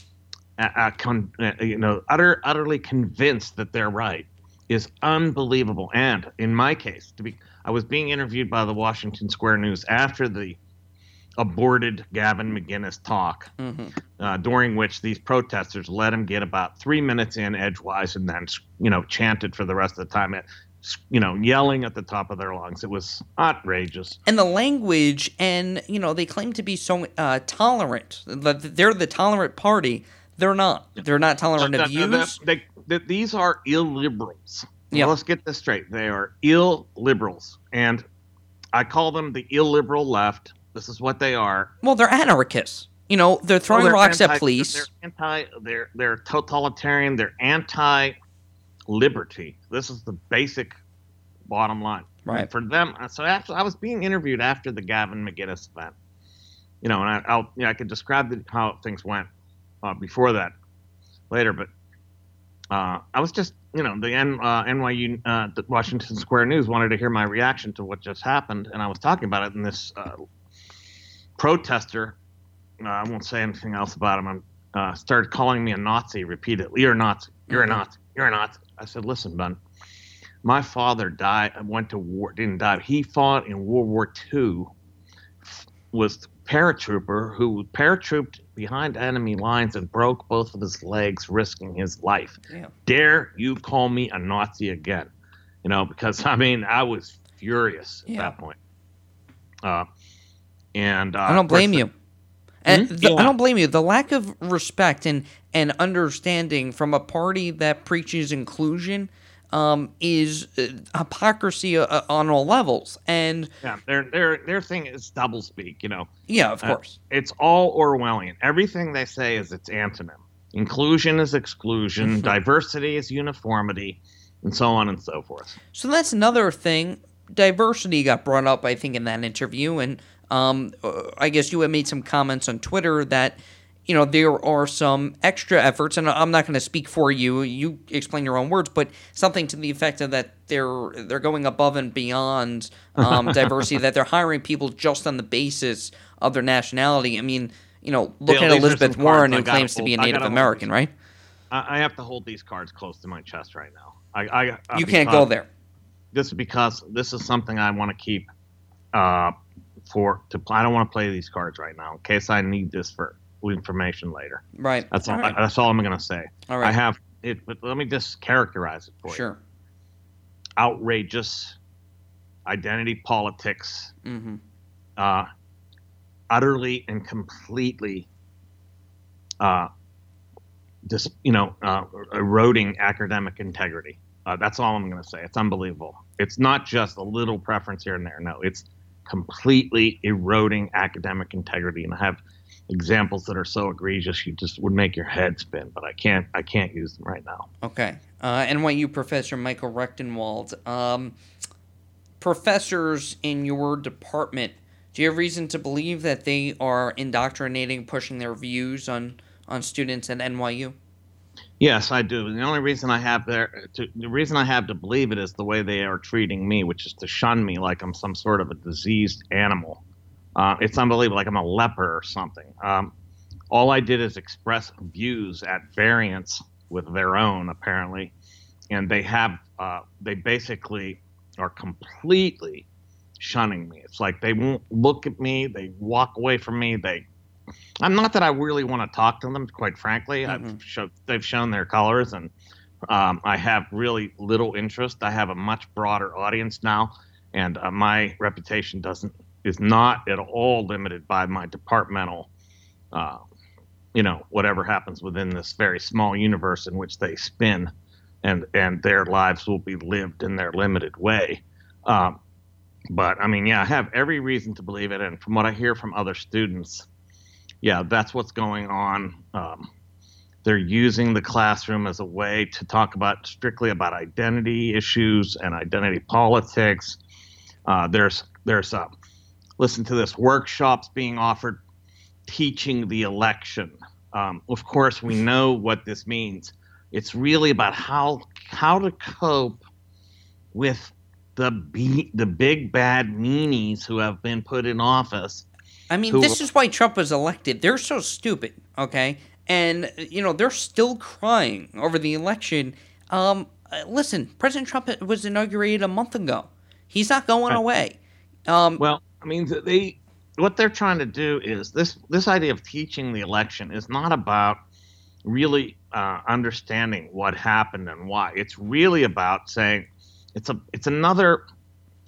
uh, con- uh, you know, utter, utterly convinced that they're right is unbelievable. And in my case, to be, I was being interviewed by the Washington Square News after the aborted Gavin McInnes talk, uh, during which these protesters let him get about three minutes in edgewise and then, you know, chanted for the rest of the time, at, you know, yelling at the top of their lungs. It was outrageous. and the language and you know they claim to be so uh, tolerant they're the tolerant party they're not they're not tolerant of No, no, views they- they- these are illiberals. Yeah. Let's get this straight. They are illiberals. And I call them the illiberal left. This is what they are. well they're anarchists you know they're throwing Well, they're rocks at police They're anti. They're they're totalitarian. They're anti-liberty. This is the basic bottom line. Right. And for them, so after I was being interviewed after the Gavin McInnes event, you know, and I, I'll you know, I could describe the, how things went uh, before that later, but uh, I was just you know the N, uh, NYU uh, the Washington Square News wanted to hear my reaction to what just happened, and I was talking about it, and this uh, protester uh, I won't say anything else about him. Uh, started calling me a Nazi repeatedly. You're a Nazi. You're a Nazi. You're a Nazi. I said, listen, Ben. My father died. Went to war. Didn't die. He fought in World War II. Was paratrooper who paratrooped behind enemy lines and broke both of his legs, risking his life. Yeah. Dare you call me a Nazi again? You know, because I mean, I was furious at Yeah. that point. Uh, and uh, I don't blame you. And Hmm? the, I don't blame you. The lack of respect and, and understanding from a party that preaches inclusion um, is uh, hypocrisy uh, on all levels. And Yeah, their their their thing is doublespeak. You know. yeah, of Uh, course. it's all Orwellian. Everything they say is its antonym. Inclusion is exclusion. diversity is uniformity, and so on and so forth. So that's another thing. Diversity got brought up, I think, in that interview, and um, uh, I guess you had made some comments on Twitter that you know there are some extra efforts, and I'm not going to speak for you. You explain your own words, but something to the effect of that they're they're going above and beyond um, diversity. That they're hiring people just on the basis of their nationality. I mean, you know, look at Elizabeth Warren, who claims to be a Native American, right? I, I have to hold these cards close to my chest right now. I, I uh, You can't go there. This is because this is something I want to keep uh, for to. I don't want to play these cards right now in case I need this for information later. Right. That's all. All right. That's all I'm going to say. All right. I have it, but let me just characterize it for you. Sure. Outrageous identity politics Mm-hmm. uh, utterly and completely, uh, just you know, uh, eroding academic integrity. Uh, that's all I'm going to say. It's unbelievable. It's not just a little preference here and there. No, it's completely eroding academic integrity. And I have examples that are so egregious you just would make your head spin. But I can't. I can't use them right now. Okay. Uh, NYU professor Michael Rectenwald Um, professors in your department, do you have reason to believe that they are indoctrinating, pushing their views on on students at NYU? Yes, I do. The only reason I have there, to, the reason I have to believe it is the way they are treating me, which is to shun me like I'm some sort of a diseased animal. Uh, it's unbelievable, like I'm a leper or something. Um, all I did is express views at variance with their own, apparently, and they have, uh, they basically are completely shunning me. It's like they won't look at me, they walk away from me, they I'm not that I really want to talk to them, quite frankly. Mm-hmm. I've showed, they've shown their colors, and um, I have really little interest. I have a much broader audience now, and uh, my reputation doesn't is not at all limited by my departmental, uh, you know, whatever happens within this very small universe in which they spin, and and their lives will be lived in their limited way. Um, but I mean, yeah, I have every reason to believe it, and from what I hear from other students yeah, that's what's going on. Um, they're using the classroom as a way to talk about strictly about identity issues and identity politics. Uh, there's there's uh, listen to this workshops being offered teaching the election. Um, of course, we know what this means. It's really about how how to cope with the be- the big bad meanies who have been put in office I mean, who, this is why Trump was elected. They're so stupid, okay? And, you know, they're still crying over the election. Um, listen, President Trump was inaugurated a month ago. He's not going away. Um, well, I mean, they what they're trying to do is this this idea of teaching the election is not about really uh, understanding what happened and why. It's really about saying it's a it's another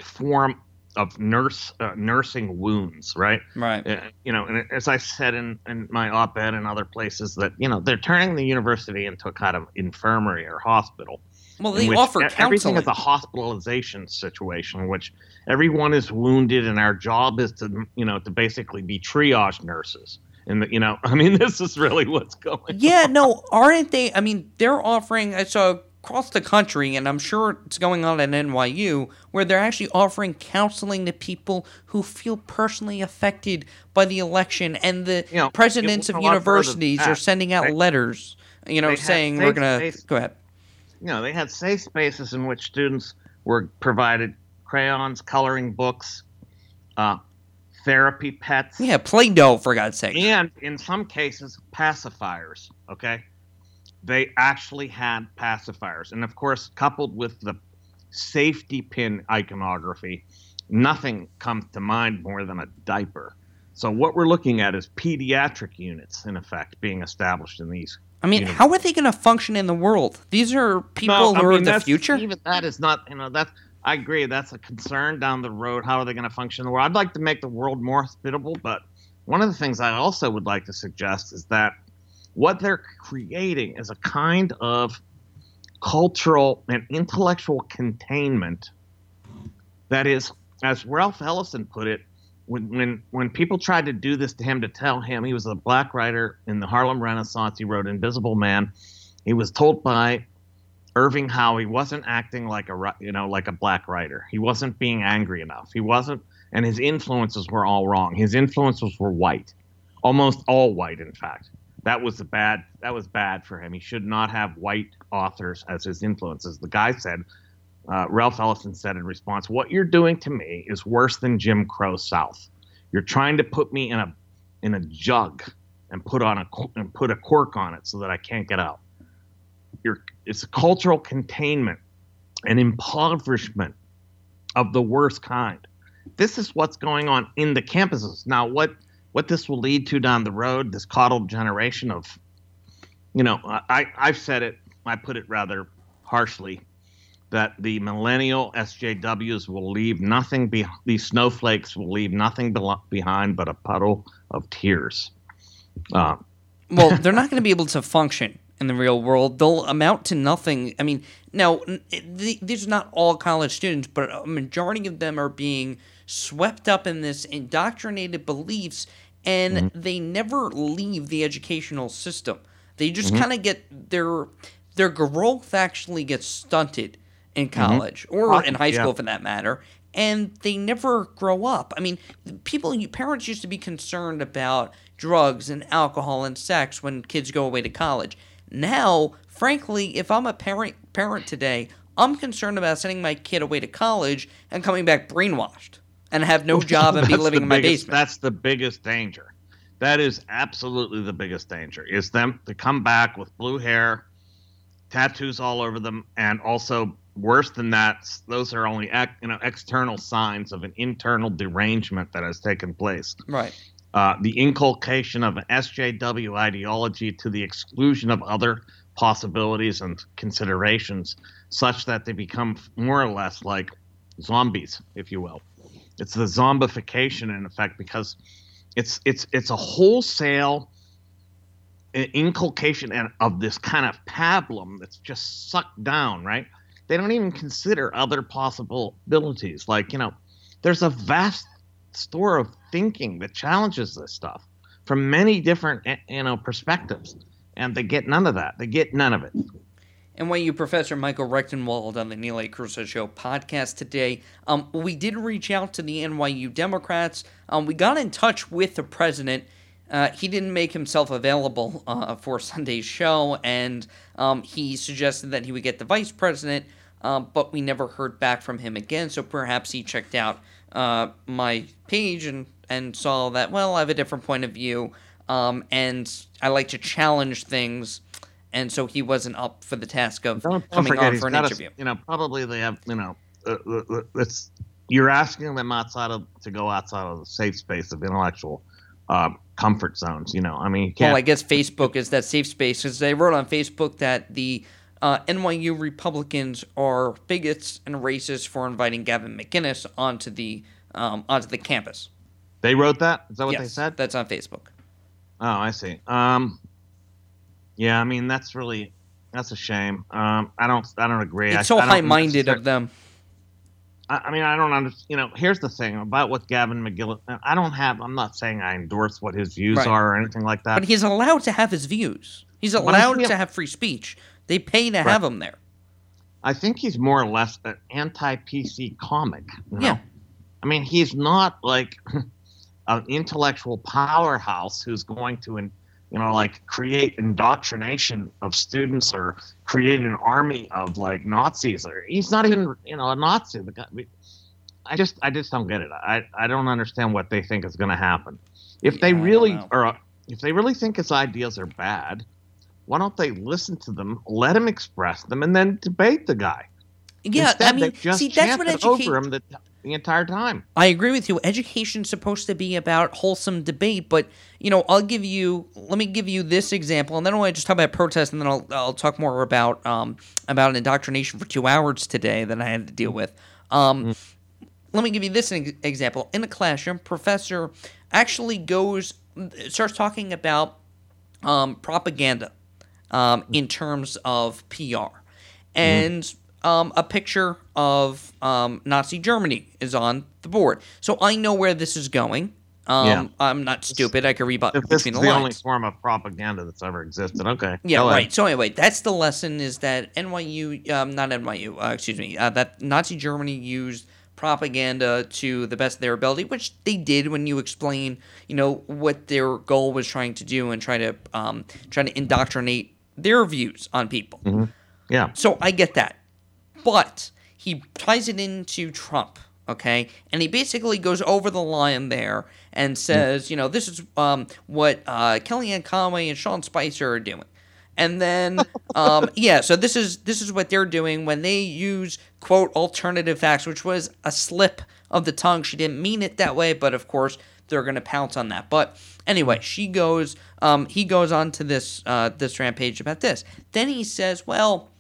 form of nurse uh, nursing wounds, right? Right. Uh, you know, and as I said in, in my op-ed and other places, that you know they're turning the university into a kind of infirmary or hospital. Well, they offer counseling. Everything is a hospitalization situation, which everyone is wounded, and our job is to you know to basically be triage nurses. And the, you know, I mean, this is really what's going. Yeah, on. no, aren't they? I mean, they're offering. Uh, I saw across the country, and I'm sure it's going on at NYU, where they're actually offering counseling to people who feel personally affected by the election, and the you know, presidents of universities are sending out they, letters, you know, saying we're gonna go ahead. You know, they had safe spaces in which students were provided crayons, coloring books, uh, therapy pets. Yeah, Play-Doh for God's sake. And in some cases, pacifiers. Okay, they actually had pacifiers. And of course, coupled with the safety pin iconography, nothing comes to mind more than a diaper. So what we're looking at is pediatric units, in effect, being established in these. I mean, units. how are they going to function in the world? These are people no, who I mean, are the future. Even that is not, you know, that I agree. That's a concern down the road. How are they going to function in the world? I'd like to make the world more hospitable, but one of the things I also would like to suggest is that what they're creating is a kind of cultural and intellectual containment that is, as Ralph Ellison put it, when, when when people tried to do this to him to tell him he was a black writer in the Harlem Renaissance, he wrote Invisible Man. He was told by Irving Howe he wasn't acting like a you know like a black writer. He wasn't being angry enough. He wasn't, and his influences were all wrong. His influences were white, almost all white, in fact that was a bad that was bad for him. He should not have white authors as his influences. The guy said, uh, Ralph Ellison said in response, "What you're doing to me is worse than Jim Crow South. You're trying to put me in a in a jug and put on a and put a cork on it so that I can't get out. You're, it's a cultural containment and impoverishment of the worst kind. This is what's going on in the campuses now. What what this will lead to down the road, this coddled generation of, you know, I, I've said it, I put it rather harshly. That the millennial SJWs will leave nothing be these snowflakes will leave nothing be- behind but a puddle of tears. Uh, well, they're not going to be able to function in the real world. They'll amount to nothing. I mean, now these are not all college students, but a majority of them are being swept up in this indoctrinated beliefs, and mm-hmm. they never leave the educational system. They just mm-hmm. kind of get their their growth actually gets stunted in mm-hmm. college mm-hmm. or in high school yeah. for that matter and they never grow up. I mean, people, parents used to be concerned about drugs and alcohol and sex when kids go away to college. Now, frankly, if I'm a parent parent today, I'm concerned about sending my kid away to college and coming back brainwashed and have no job and be living in my biggest, basement. That's the biggest danger. That is absolutely the biggest danger. Is them to come back with blue hair, tattoos all over them, and also worse than that, those are only you know external signs of an internal derangement that has taken place. Right. Uh, the inculcation of an SJW ideology to the exclusion of other possibilities and considerations, such that they become more or less like zombies, if you will. It's the zombification in effect because it's it's it's a wholesale inculcation of this kind of pablum that's just sucked down, right? They don't even consider other possibilities. Like, you know, there's a vast store of thinking that challenges this stuff from many different, eh, you know, perspectives. And they get none of that. They get none of it. NYU Professor Michael Rectenwald on the Neil A. Carousso Show podcast today. Um, we did reach out to the NYU Democrats. Um, we got in touch with the president. Uh, he didn't make himself available uh, for Sunday's show, and um, he suggested that he would get the vice president um, but we never heard back from him again. So perhaps he checked out uh, my page and, and saw that, well, I have a different point of view, um, and I like to challenge things. And so he wasn't up for the task of don't, coming don't on for an interview. A, you know, probably they have, you know, uh, uh, uh, it's you're asking them outside of to go outside of the safe space of intellectual uh, comfort zones. You know, I mean, well, I guess Facebook is that safe space because they wrote on Facebook that the uh, NYU Republicans are bigots and racist for inviting Gavin McInnes onto the um, onto the campus. They wrote that. Is that what yes, they said? That's on Facebook. Oh, I see. Um, yeah, I mean that's really that's a shame. Um, I don't I don't agree. It's so high-minded of them. I, I mean, I don't understand. You know, here's the thing about what Gavin McGill. I don't have. I'm not saying I endorse what his views right. are or anything like that. But he's allowed to have his views. He's allowed to have free speech. They pay to right. have him there. I think he's more or less an anti-PC comic. You know? Yeah. I mean, he's not like an intellectual powerhouse who's going to, you know, like create indoctrination of students or create an army of like Nazis. Or he's not even, you know, a Nazi. I just, I just don't get it. I, I don't understand what they think is going to happen. If yeah, they really are, if they really think his ideas are bad, why don't they listen to them, let him express them, and then debate the guy? Yeah, Instead, I mean, see, that's what education. over him the, the entire time. I agree with you. Education's supposed to be about wholesome debate, but you know, I'll give you. Let me give you this example, and then I'll just talk about protest, and then I'll I'll talk more about um about indoctrination for two hours today that I had to deal with. Um, mm. let me give you this example. In a classroom, professor actually goes starts talking about um, propaganda um, in terms of PR. And mm. um, a picture of um, Nazi Germany is on the board. So I know where this is going. Um, yeah. I'm not stupid. I can read between this the is the only form of propaganda that's ever existed. Okay. Yeah, right. So anyway, that's the lesson: is that NYU, um, not NYU, uh, excuse me, uh, that Nazi Germany used propaganda to the best of their ability, which they did when you explain, you know, what their goal was trying to do and try to um, try to indoctrinate their views on people. Mm-hmm. Yeah. So I get that. But he ties it into Trump, okay? And he basically goes over the line there and says, mm. you know, this is um, what uh, Kellyanne Conway and Sean Spicer are doing. And then, um, yeah, so this is this is what they're doing when they use quote alternative facts, which was a slip of the tongue. She didn't mean it that way, but of course they're to pounce on that. But anyway, she goes, um, he goes on to this uh, this rampage about this. Then he says, well,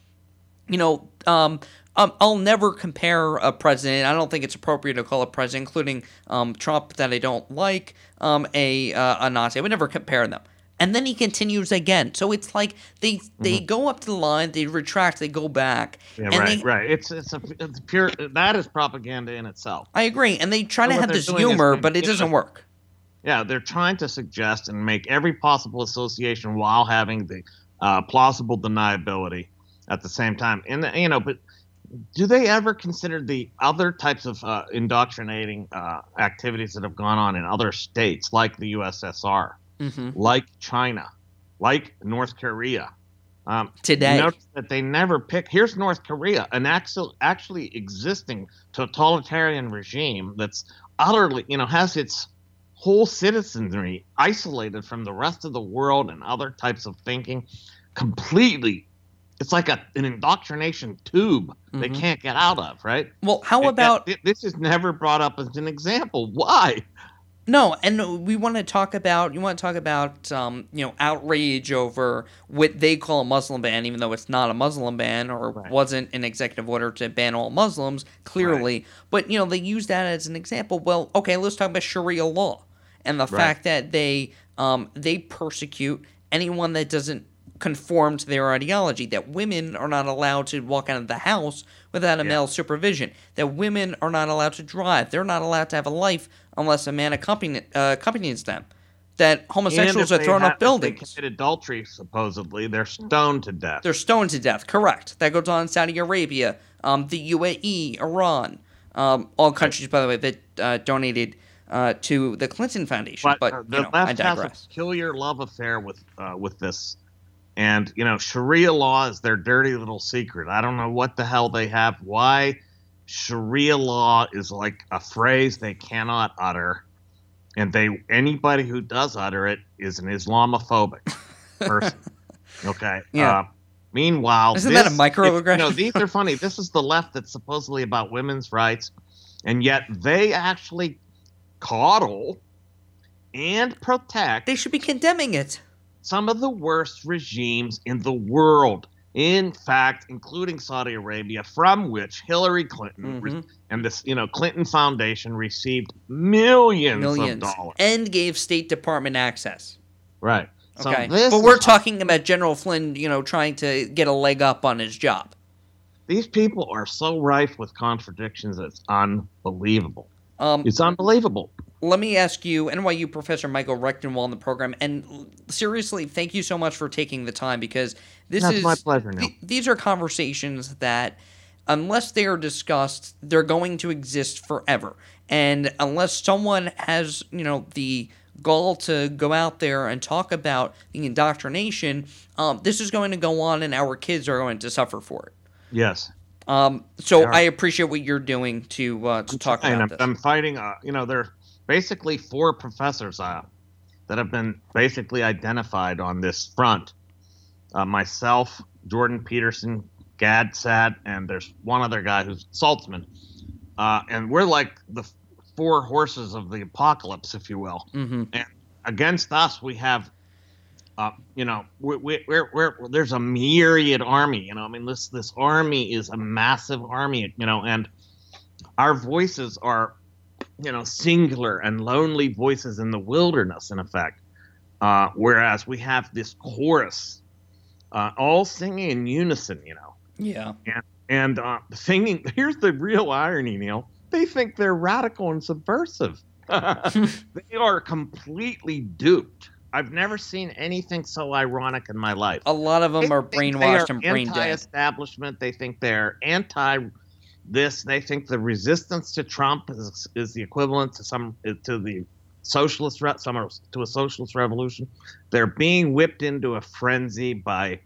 you know, um, um, I'll never compare a president. I don't think it's appropriate to call a president, including um, Trump, that I don't like, um, a uh, a Nazi. I would never compare them. And then he continues again. So it's like they they Mm-hmm. go up to the line, they retract, they go back. Yeah, and right, they, right. It's it's a it's pure that is propaganda in itself. I agree, and they try So to have this is humor, but it doesn't work. Yeah, they're trying to suggest and make every possible association while having the uh, plausible deniability at the same time. And you know, but do they ever consider the other types of uh, indoctrinating uh, activities that have gone on in other states, like the USSR, Mhm. like China, like North Korea? Um, Today. notice that they never pick. Here's North Korea, an actual, actually existing totalitarian regime that's utterly, you know, has its whole citizenry isolated from the rest of the world and other types of thinking completely it's like a, an indoctrination tube they Mhm. can't get out of right Well, how about this is never brought up as an example why No, and we want to talk about you want to talk about um, you know outrage over what they call a Muslim ban, even though it's not a Muslim ban or wasn't an executive order to ban all Muslims clearly. But you know they use that as an example. Well, okay, let's talk about Sharia law and the Right. fact that they um, they persecute anyone that doesn't conform to their ideology. That women are not allowed to walk out of the house without a male supervision. That women are not allowed to drive. They're not allowed to have a life unless a man accompany, uh, accompanies them. That homosexuals are thrown off buildings. if they commit adultery supposedly they're stoned to death They're stoned to death. Correct. That goes on in Saudi Arabia, um, the UAE, Iran, um, all countries, by the way, that uh, donated uh, to the Clinton Foundation. But, uh, you the know, I left has a peculiar love affair with uh, with this, and you know, Sharia law is their dirty little secret. I don't know what the hell they have. Why Sharia law is like a phrase they cannot utter, and they anybody who does utter it is an Islamophobic person. okay. Yeah. Uh, meanwhile, Isn't that a this- microaggression? You know, these are funny. This is the left that's supposedly about women's rights, and yet they actually coddle and protect. They should be condemning it. Some of the worst regimes in the world. In fact, including Saudi Arabia, from which Hillary Clinton Mm-hmm. and this, you know, Clinton Foundation received millions, Millions. of dollars. And gave State Department access. Right. So Okay. this but we're talking about General Flynn, you know, trying to get a leg up on his job. These people are so rife with contradictions. It's unbelievable. Um, it's unbelievable. Let me ask you, NYU professor Michael Rectenwald in the program, and seriously, thank you so much for taking the time because this That's is my pleasure, th- these are conversations that, unless they are discussed, they're going to exist forever, and unless someone has, you know, the gall to go out there and talk about the indoctrination, um, this is going to go on, and our kids are going to suffer for it. Yes. Um, so I appreciate what you're doing to uh, to talk and about I'm, this. I'm fighting. Uh, you know, there basically four professors uh, that have been basically identified on this front. Uh, myself, Jordan Peterson, Gad Saad, and there's one other guy who's Saltzman. Uh, and we're like the four horses of the apocalypse, if you will. Mm-hmm. And against us, we have, uh, you know, we, we, we're, we're, there's a myriad army. You know, I mean, this this army is a massive army. You know, and our voices are, you know, singular and lonely voices in the wilderness, in effect. Uh, whereas we have this chorus, uh, all singing in unison. You know, Yeah. and and uh, singing. Here's the real irony, Neil. They think they're radical and subversive. they are completely duped. I've never seen anything so ironic in my life. A lot of them They are they brainwashed are and brain dead. Anti-establishment. They think they're anti this. They think the resistance to Trump is, is the equivalent to some to the socialist re- some are- to a socialist revolution. They're being whipped into a frenzy by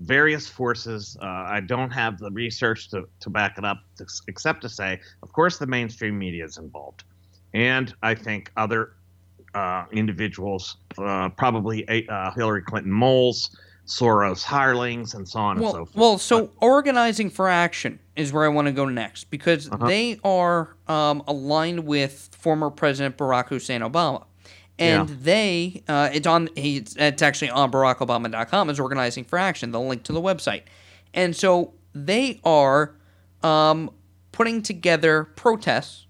various forces. Uh, I don't have the research to, to back it up, to, except to say, of course, the mainstream media is involved, and I think other uh, individuals, uh, probably uh, Hillary Clinton moles, Soros hirelings, and so on and so forth. well, so organizing for action is where I want to go next because Uh-huh. they are um, aligned with former President Barack Hussein Obama, and Yeah. they uh, it's on it's, it's actually on BarackObama.com is organizing for action. The link to the website, and so they are um, putting together protests.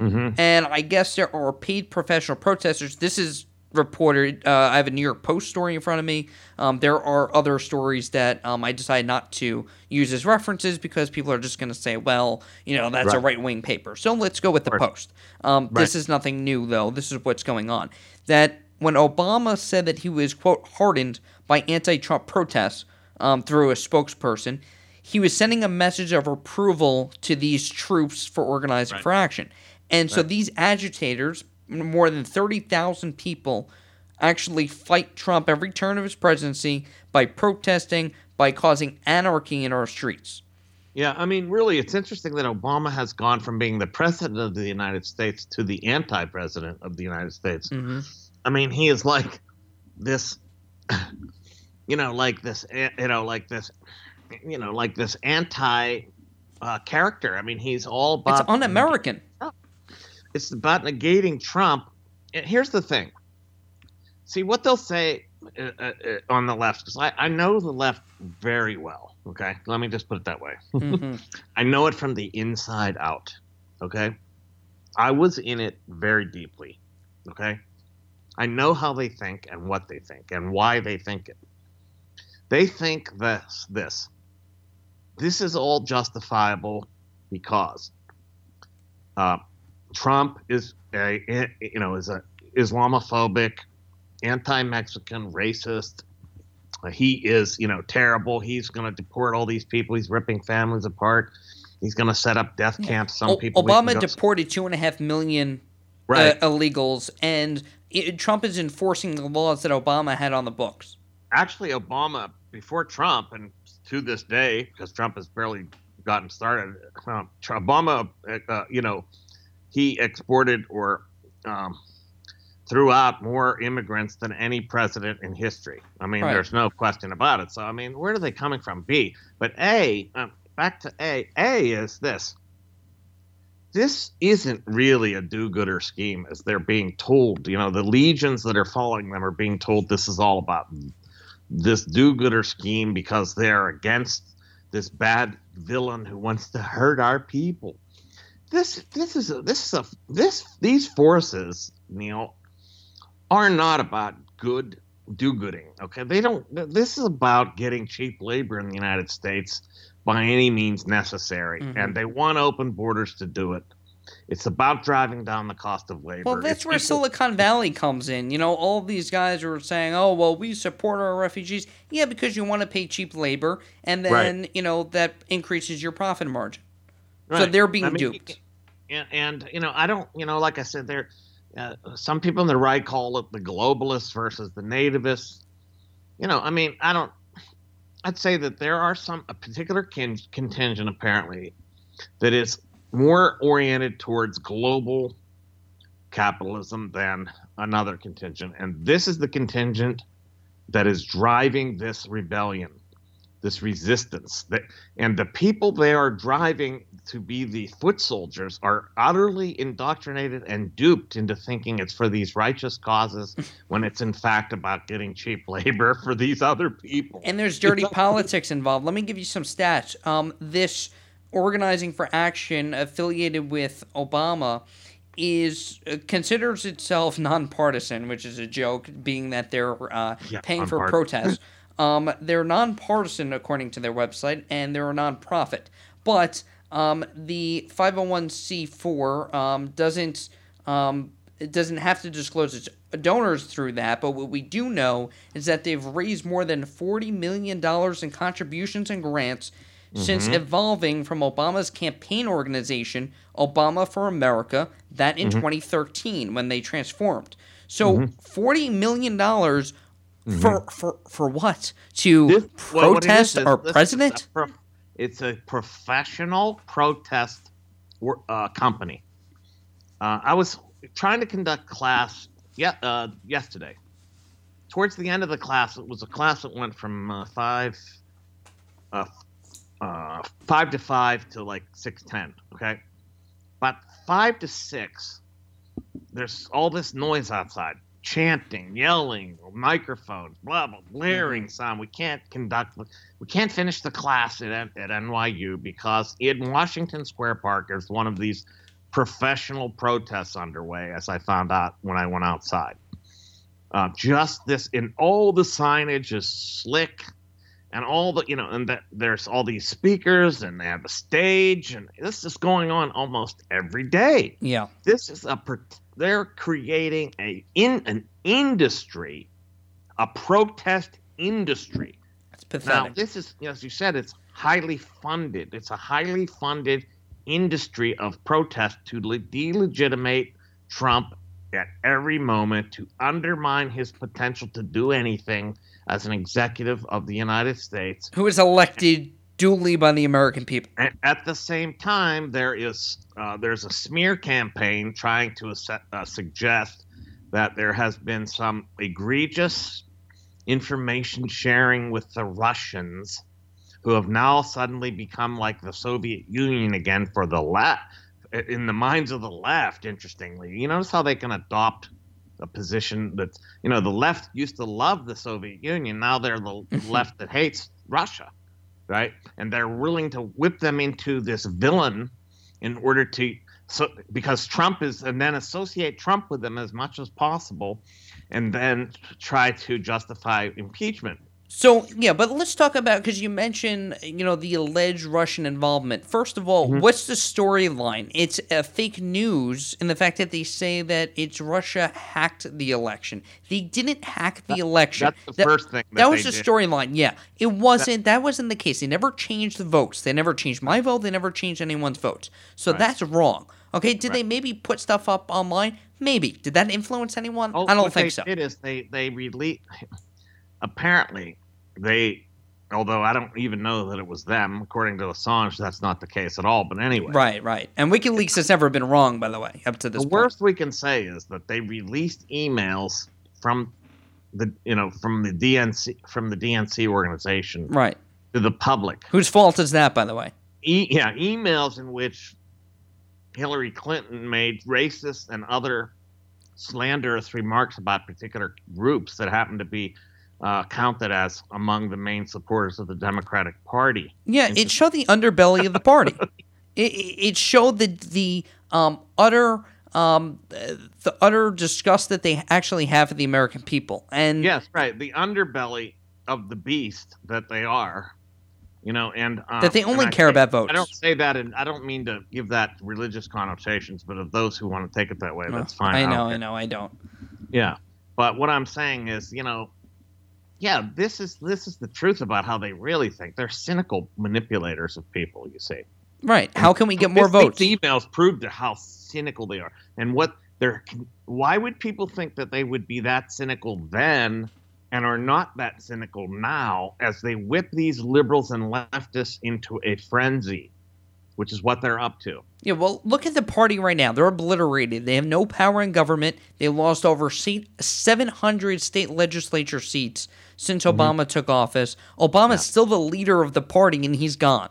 Mm-hmm. And I guess there are paid professional protesters. This is reported. Uh, I have a New York Post story in front of me. Um, there are other stories that um, I decided not to use as references because people are just going to say, well, you know, that's a Right. right wing paper. So let's go with the Right. Post. Um, This is nothing new, though. This is what's going on. That when Obama said that he was, quote, hardened by anti Trump protests um, through a spokesperson, he was sending a message of approval to these troops for organizing for action. And so these agitators, more than 30,000 people, actually fight Trump every turn of his presidency by protesting, by causing anarchy in our streets. Yeah, I mean, really, it's interesting that Obama has gone from being the president of the United States to the anti-president of the United States. Mm-hmm. I mean, he is like this, you know, like this, you know, like this, you know, like this anti uh, character. I mean, he's all about It's un-American. It's about negating Trump. And here's the thing. See what they'll say uh, uh, uh, on the left, because I, I know the left very well. Okay, let me just put it that way. Mhm. I know it from the inside out. Okay, I was in it very deeply. Okay, I know how they think and what they think and why they think it. They think this this. This is all justifiable because uh, Trump is a you know is a Islamophobic, anti-Mexican, racist. Uh, he is you know terrible. He's going to deport all these people. He's ripping families apart. He's going to set up death camps. Some O- people. Obama deported two and a half million Right. uh, illegals, and it, Trump is enforcing the laws that Obama had on the books. actually Obama before Trump and to this day because Trump has barely gotten started. Um, Obama, uh, uh, you know, he exported or um, threw out more immigrants than any president in history. I mean, Right. there's no question about it. So I mean, where are they coming from? B, but A, um, back to A. A is this. This isn't really a do-gooder scheme, as they're being told. You know, the legions that are following them are being told this is all about this do-gooder scheme because they're against this bad villain who wants to hurt our people. This this is a, this is a this these forces, Neil, are not about good do-gooding. Okay, they don't. This is about getting cheap labor in the United States by any means necessary, Mhm. and they want open borders to do it. It's about driving down the cost of labor. Well, that's It's where people- Silicon Valley comes in. You know, all these guys are saying, "Oh, well, we support our refugees." Yeah, because you want to pay cheap labor, and then you know that increases your profit margin. So they're being I mean, duped. and, and you know i don't you know like i said there uh, some people on the right call it the globalists versus the nativists. You know i mean i don't i'd say that there are some a particular kin- contingent apparently that is more oriented towards global capitalism than another contingent. And this is the contingent that is driving this rebellion this resistance. That and the people they are driving to be the foot soldiers are utterly indoctrinated and duped into thinking it's for these righteous causes when it's in fact about getting cheap labor for these other people And there's dirty politics involved. Let me give you some stats. Um, this organizing for action affiliated with Obama is uh, considers itself nonpartisan, which is a joke, being that they're uh, Yeah, paying for protests. um, they're nonpartisan according to their website, and they're a nonprofit. But um, the 501c4 um, doesn't um, it doesn't have to disclose its donors through that. But what we do know is that they've raised more than 40 million dollars in contributions and grants since Mhm. evolving from Obama's campaign organization, Obama for America, that in Mhm. 2013 when they transformed. So Mhm. 40 million dollars for for for what? To Well, what it protest is is our this is a president? pro- it's a professional protest uh, company. Uh, I was trying to conduct class yeah, uh, yesterday. Towards the end of the class, it was a class that went from uh, five, uh, uh, five to five to like six ten. Okay, but five to six, there's all this noise outside. Chanting, yelling, microphones, blah blah, blaring sound. We can't conduct, we can't finish the class at, at NYU because in Washington Square Park there's one of these professional protests underway, as I found out when I went outside. Uh, just this, and all the signage is slick, and all the, you know, and that there's all these speakers, and they have a stage, and this is going on almost every day. Yeah, this is a they're creating a in an industry, a protest industry. That's pathetic. Now, this is, as you said, it's highly funded. It's a highly funded industry of protest to delegitimate Trump at every moment, to undermine his potential to do anything as an executive of the United States. Who is elected duly by the American people. And at the same time, there is uh, there's a smear campaign trying to uh, suggest that there has been some egregious information sharing with the Russians who have now suddenly become like the Soviet Union again for the left, in the minds of the left, interestingly. You notice how they can adopt a position that, you know, the left used to love the Soviet Union. Now they're the left that hates Russia, right? And they're willing to whip them into this villain in order to, so because Trump is, and then associate Trump with them as much as possible and then try to justify impeachment. So yeah, but let's talk about because you mentioned you know the alleged Russian involvement. First of all, mm-hmm. what's the storyline? It's a fake news in the fact that they say that it's Russia hacked the election. They didn't hack the that, election. That's the that, first thing. That, that was the storyline. Yeah, it wasn't. That, that, wasn't the case. They never changed the votes. They never changed my vote. They never changed anyone's votes. So right. that's wrong. Okay, did right. they maybe put stuff up online? Maybe. Did that influence anyone? Oh, I don't think they so. It is they they release apparently they although I don't even know that it was them. According to Assange, that's not the case at all. But anyway, right, right. And WikiLeaks has never been wrong, by the way, up to this. The point. worst we can say is that they released emails from the you know from the DNC from the DNC organization, right, to the public. Whose fault is that, by the way? E- yeah, emails in which Hillary Clinton made racist and other slanderous remarks about particular groups that happen to be uh, counted as among the main supporters of the Democratic Party. Yeah, it showed the underbelly of the party. It, it showed the the um, utter um, the utter disgust that they actually have for the American people. And yes, right, the underbelly of the beast that they are. You know, and um, that they only care say, about votes. I don't say that, and I don't mean to give that religious connotations, but of those who want to take it that way, that's fine. I know, I, I know, I don't. Yeah, but what I'm saying is, you know, yeah, this is this is the truth about how they really think. They're cynical manipulators of people. You see, right? How can we get more votes? These emails prove to how cynical they are, and what they're. Why would people think that they would be that cynical then, and are not that cynical now, as they whip these liberals and leftists into a frenzy? which is what they're up to. Yeah, well, look at the party right now. They're obliterated. They have no power in government. They lost over 700 state legislature seats since mm-hmm. Obama took office. Obama's yeah. still the leader of the party, and he's gone.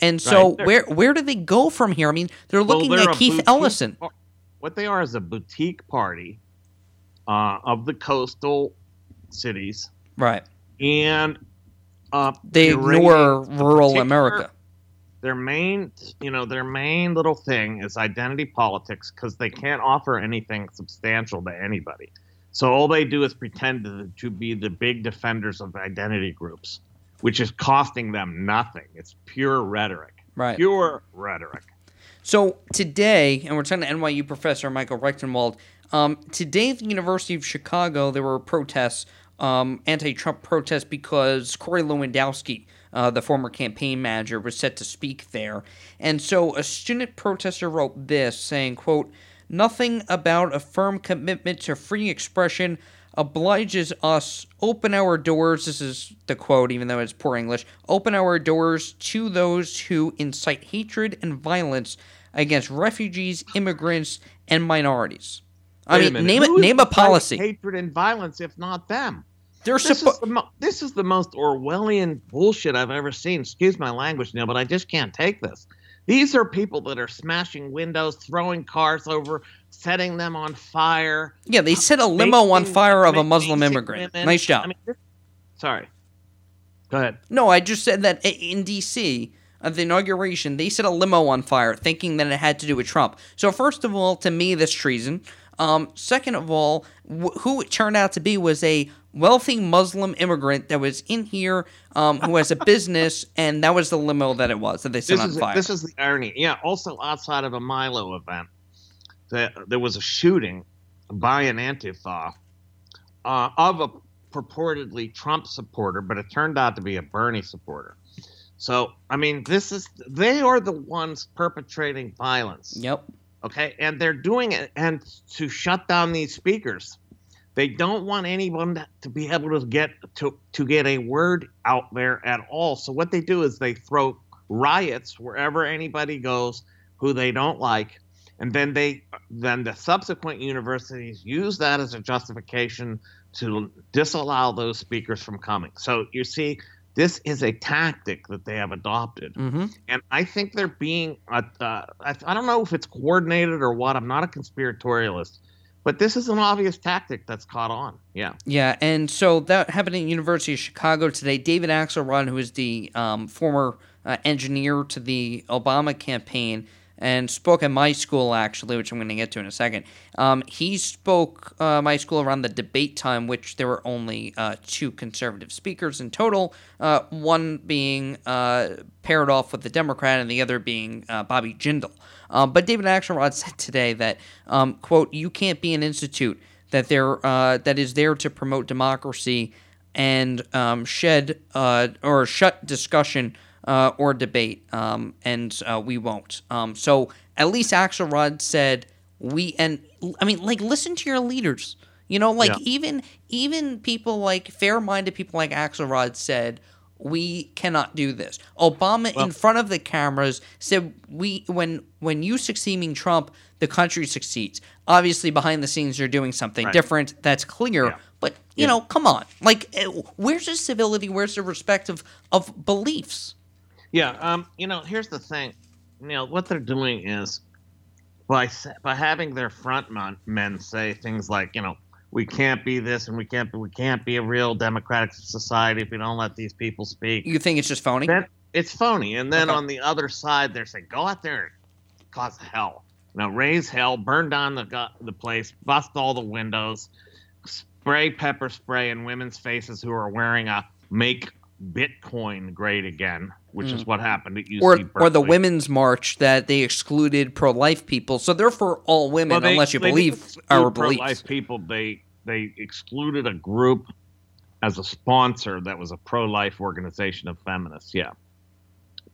And so, right. where where do they go from here? I mean, they're looking well, they're at Keith boutique, Ellison. What they are is a boutique party uh, of the coastal cities, right? And uh, they ignore rural America their main you know their main little thing is identity politics because they can't offer anything substantial to anybody so all they do is pretend to, to be the big defenders of identity groups which is costing them nothing. It's pure rhetoric. Right. Pure rhetoric. So today and we're talking to nyu professor michael rectenwald um, today at the university of chicago there were protests um, anti-trump protests because corey lewandowski uh, the former campaign manager, was set to speak there. And so a student protester wrote this, saying, quote, Nothing about a firm commitment to free expression obliges us. Open our doors this is the quote even though it's poor english open our doors to those who incite hatred and violence against refugees immigrants and minorities. I Wait mean name it name a policy. hatred and violence if not them? They're this, suppo- is the mo- this is the most Orwellian bullshit I've ever seen. Excuse my language, Neil, but I just can't take this. These are people that are smashing windows, throwing cars over, setting them on fire. Yeah, they set a uh, limo on fire of a Muslim immigrant. women- Nice job. I mean, this- sorry. Go ahead. No, I just said that in D.C. at the inauguration, they set a limo on fire, thinking that it had to do with Trump. So first of all, to me, that's treason. Um, second of all, wh- who it turned out to be was a wealthy Muslim immigrant that was in here, um, who has a business, and that was the limo that it was that they set This on is fire. this is the irony. Yeah. Also, outside of a Milo event, that there was a shooting by an Antifa uh, of a purportedly Trump supporter, but it turned out to be a Bernie supporter. So, I mean, this is they are the ones perpetrating violence. Yep. Okay, and they're doing it and to shut down these speakers. They don't want anyone to be able to get to to get a word out there at all. So what they do is they throw riots wherever anybody goes who they don't like, and then they then the subsequent universities use that as a justification to disallow those speakers from coming. So you see, this is a tactic that they have adopted, Mm-hmm. and I think they're being. Uh, uh, I, I don't know if it's coordinated or what. I'm not a conspiratorialist, but this is an obvious tactic that's caught on. Yeah. Yeah, and so that happened at University of Chicago today. David Axelrod, who is the um, former uh, engineer to the Obama campaign and spoke at my school, actually, which I'm going to get to in a second. Um, he spoke uh, my school around the debate time, which there were only uh, two conservative speakers in total, uh, one being uh, paired off with the Democrat and the other being uh, Bobby Jindal. Um, but David Axelrod said today that, um, quote, you can't be an institute that there uh, that is there to promote democracy and um, shed or shut discussion uh, or debate, um, and uh, we won't. Um, so at least Axelrod said we and I mean like listen to your leaders. You know, like Yeah. even even people like fair-minded people like Axelrod said we cannot do this. Obama in front of the cameras said we when when you succeeding Trump, the country succeeds. Obviously behind the scenes they're doing something Right. different. That's clear. But you Yeah. know, come on. Like eh, where's the civility, where's the respect of of beliefs? Yeah, um, you know, here's the thing. You know, what they're doing is by by having their front men say things like, you know, we can't be this and we can't be, we can't be a real democratic society if we don't let these people speak. You think it's just phony? Then it's phony. And then Okay. on the other side, they're saying, go out there and cause hell. You know, raise hell, burn down the the place, bust all the windows, spray pepper spray in women's faces who are wearing a "Make Bitcoin Great Again," which is Mm. what happened at UC Or, or the women's march that they excluded pro-life people, so they're for all women, Well, they- unless you believe didn't exclude our pro-life people. They they excluded a group as a sponsor that was a pro-life organization of feminists. Yeah,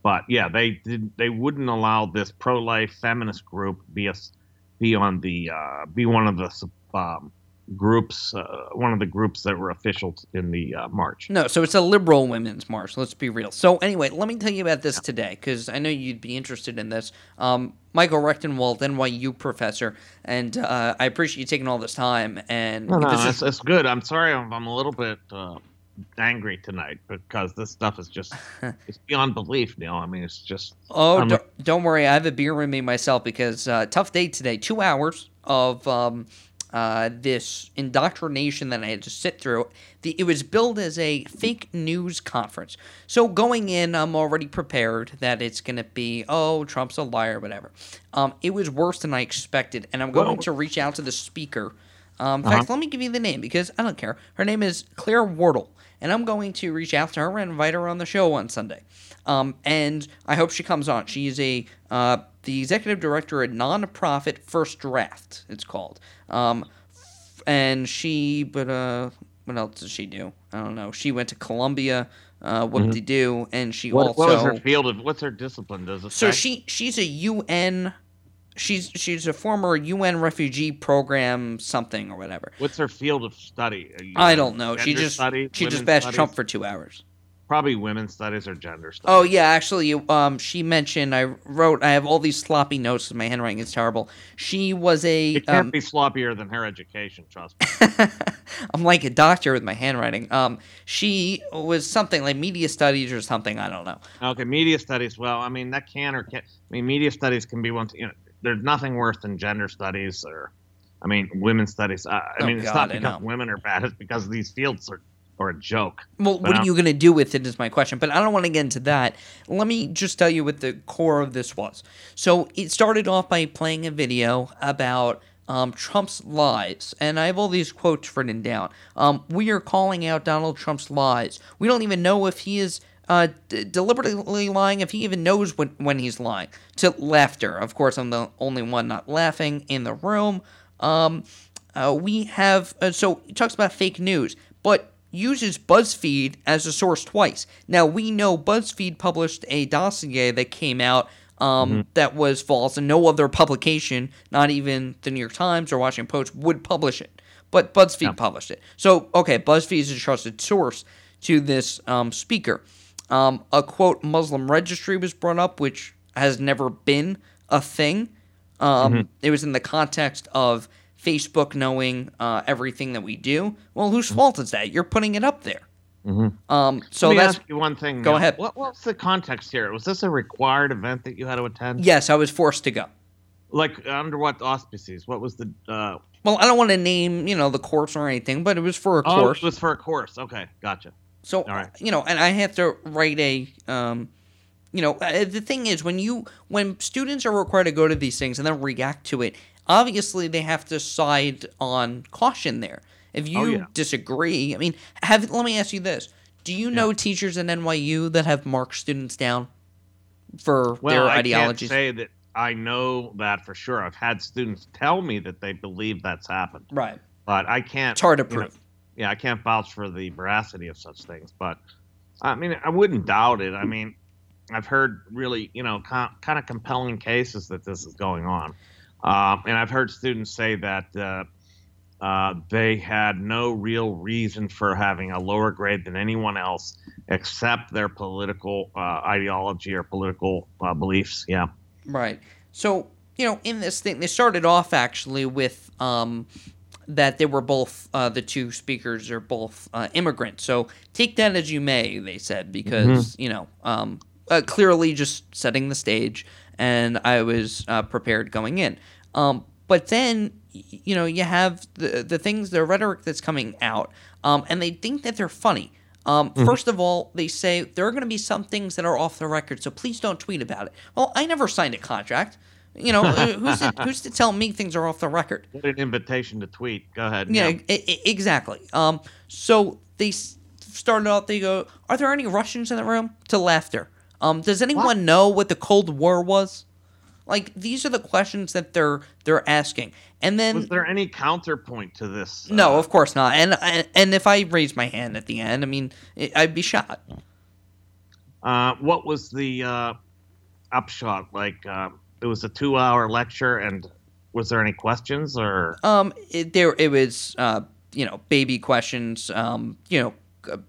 but yeah, they did. They wouldn't allow this pro-life feminist group be a be on the uh, be one of the um, groups, uh, one of the groups that were official in the uh, march. No, so it's a liberal women's march. Let's be real. So anyway, let me tell you about this today because I know you'd be interested in this. Um, Michael Rectenwald, NYU professor, and uh, I appreciate you taking all this time. And No, no, is- good. I'm sorry, I'm, I'm a little bit uh, angry tonight because this stuff is just it's beyond belief, Neil. I mean, it's just Oh, don't worry. I have a beer with me myself because uh, tough day today. Two hours of um, uh, this indoctrination that I had to sit through. The, it was billed as a fake news conference. So going in, I'm already prepared that it's going to be, oh, Trump's a liar, whatever. Um, it was worse than I expected, and I'm going Well- to reach out to the speaker. Um, in Uh-huh. fact, let me give you the name because I don't care. Her name is Claire Wardle, and I'm going to reach out to her and invite her on the show on Sunday. Um, and I hope she comes on. She is a uh, the executive director at nonprofit First Draft. It's called. Um, and she, but uh, what else does she do? I don't know. She went to Columbia. Uh, what did she do? And she Mm-hmm. what, also what her field of what's her discipline? Does it so she she's a UN. She's she's a former UN refugee program something or whatever. What's her field of study? I don't know. She just studies, she just bashed studies? Trump for two hours. Probably women's studies or gender studies. Oh yeah, actually, um, she mentioned I wrote. I have all these sloppy notes. 'cause My handwriting is terrible. She was a. It can't Um, be sloppier than her education. Trust me. I'm like a doctor with my handwriting. Um, she was something like media studies or something. I don't know. Okay, media studies. Well, I mean that can or can. I mean, media studies can be one. You know, there's nothing worse than gender studies or I mean, women's studies. Uh, I Oh, mean, it's God, not because women are bad; it's because these fields are, are a joke. Well, But what are I'm- you going to do with it is my question, but I don't want to get into that. Let me just tell you what the core of this was. So it started off by playing a video about um, Trump's lies, and I have all these quotes written down. Um, we are calling out Donald Trump's lies. We don't even know if he is uh, d- deliberately lying, if he even knows when, when he's lying. To laughter. Of course, I'm the only one not laughing in the room. Um, uh, we have, uh, so he talks about fake news, but uses BuzzFeed as a source twice. Now, we know BuzzFeed published a dossier that came out um, that was false, and no other publication, not even the New York Times or Washington Post, would publish it. But BuzzFeed published it. So, okay, BuzzFeed is a trusted source to this um, speaker. Um, a quote Muslim registry was brought up, which has never been a thing. Um, Mhm. It was in the context of Facebook knowing uh, everything that we do. Well, whose fault is that? You're putting it up there. Mm-hmm. Um, so Let me that's ask you one thing. Go Neil. ahead. What, what's the context here? Was this a required event that you had to attend? yes, I was forced to go. Like under what auspices? What was the? Uh, Well, I don't want to name you know the course or anything, but it was for a oh, course. it was for a course. Okay, gotcha. So right. you know, and I have to write a, um, you know, uh, the thing is when you when students are required to go to these things and then react to it, obviously they have to side on caution there. If you Oh, yeah. disagree, I mean, have let me ask you this: Do you know teachers in NYU that have marked students down for Well, their I ideologies? can't say that I know that for sure. I've had students tell me that they believe that's happened. Right. But I can't. It's hard to you know, prove. Yeah, I can't vouch for the veracity of such things. But I mean, I wouldn't doubt it. I mean, I've heard really, you know, kind of compelling cases that this is going on, um, and I've heard students say that. Uh, uh, they had no real reason for having a lower grade than anyone else except their political uh, ideology or political uh, beliefs. Yeah. Right. So, you know, in this thing, they started off actually with um, that they were both, uh, the two speakers are both uh, immigrants. So take that as you may, they said, because, you know, um, uh, clearly just setting the stage, and I was uh, prepared going in. Um, but then, you know, you have the, the things, the rhetoric that's coming out, um, and they think that they're funny. Um, Mhm. First of all, they say there are going to be some things that are off the record, so please don't tweet about it. Well, I never signed a contract. You know, uh, who's to, who's to tell me things are off the record? What an invitation to tweet. Go ahead. Yeah, e- e- exactly. Um, so they s- started out. They go, "Are there any Russians in the room?" To laughter. Um, does anyone know what the Cold War was? Like these are the questions that they're they're asking, and then Was there any counterpoint to this? no, of course not. And and- and if I raise my hand at the end, I mean, I'd be shot. Uh, what was the uh, upshot? Like, uh, it was a two-hour lecture, and was there any questions or? Um, it, there it was, uh, you know, baby questions. Um, you know,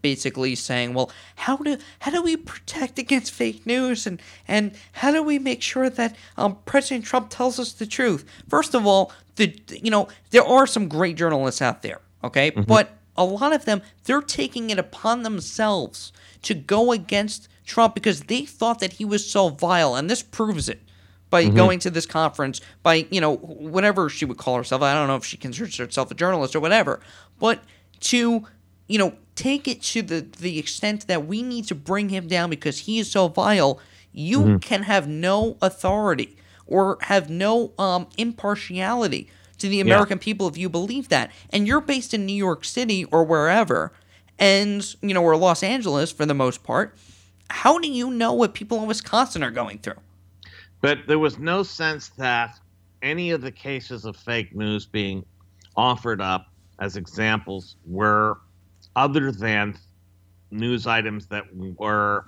basically saying, well, how do how do we protect against fake news, and and how do we make sure that um, President Trump tells us the truth? First of all, the you know there are some great journalists out there, okay, but a lot of them they're taking it upon themselves to go against Trump because they thought that he was so vile, and this proves it by Mhm. going to this conference by you know whatever she would call herself i don't know if she considers herself a journalist or whatever but to you know take it to the the extent that we need to bring him down because he is so vile you Mhm. can have no authority or have no um impartiality to the Yeah. american people if you believe that and you're based in new york city or wherever and you know or los angeles for the most part how do you know what people in wisconsin are going through But there was no sense that any of the cases of fake news being offered up as examples were other than news items that were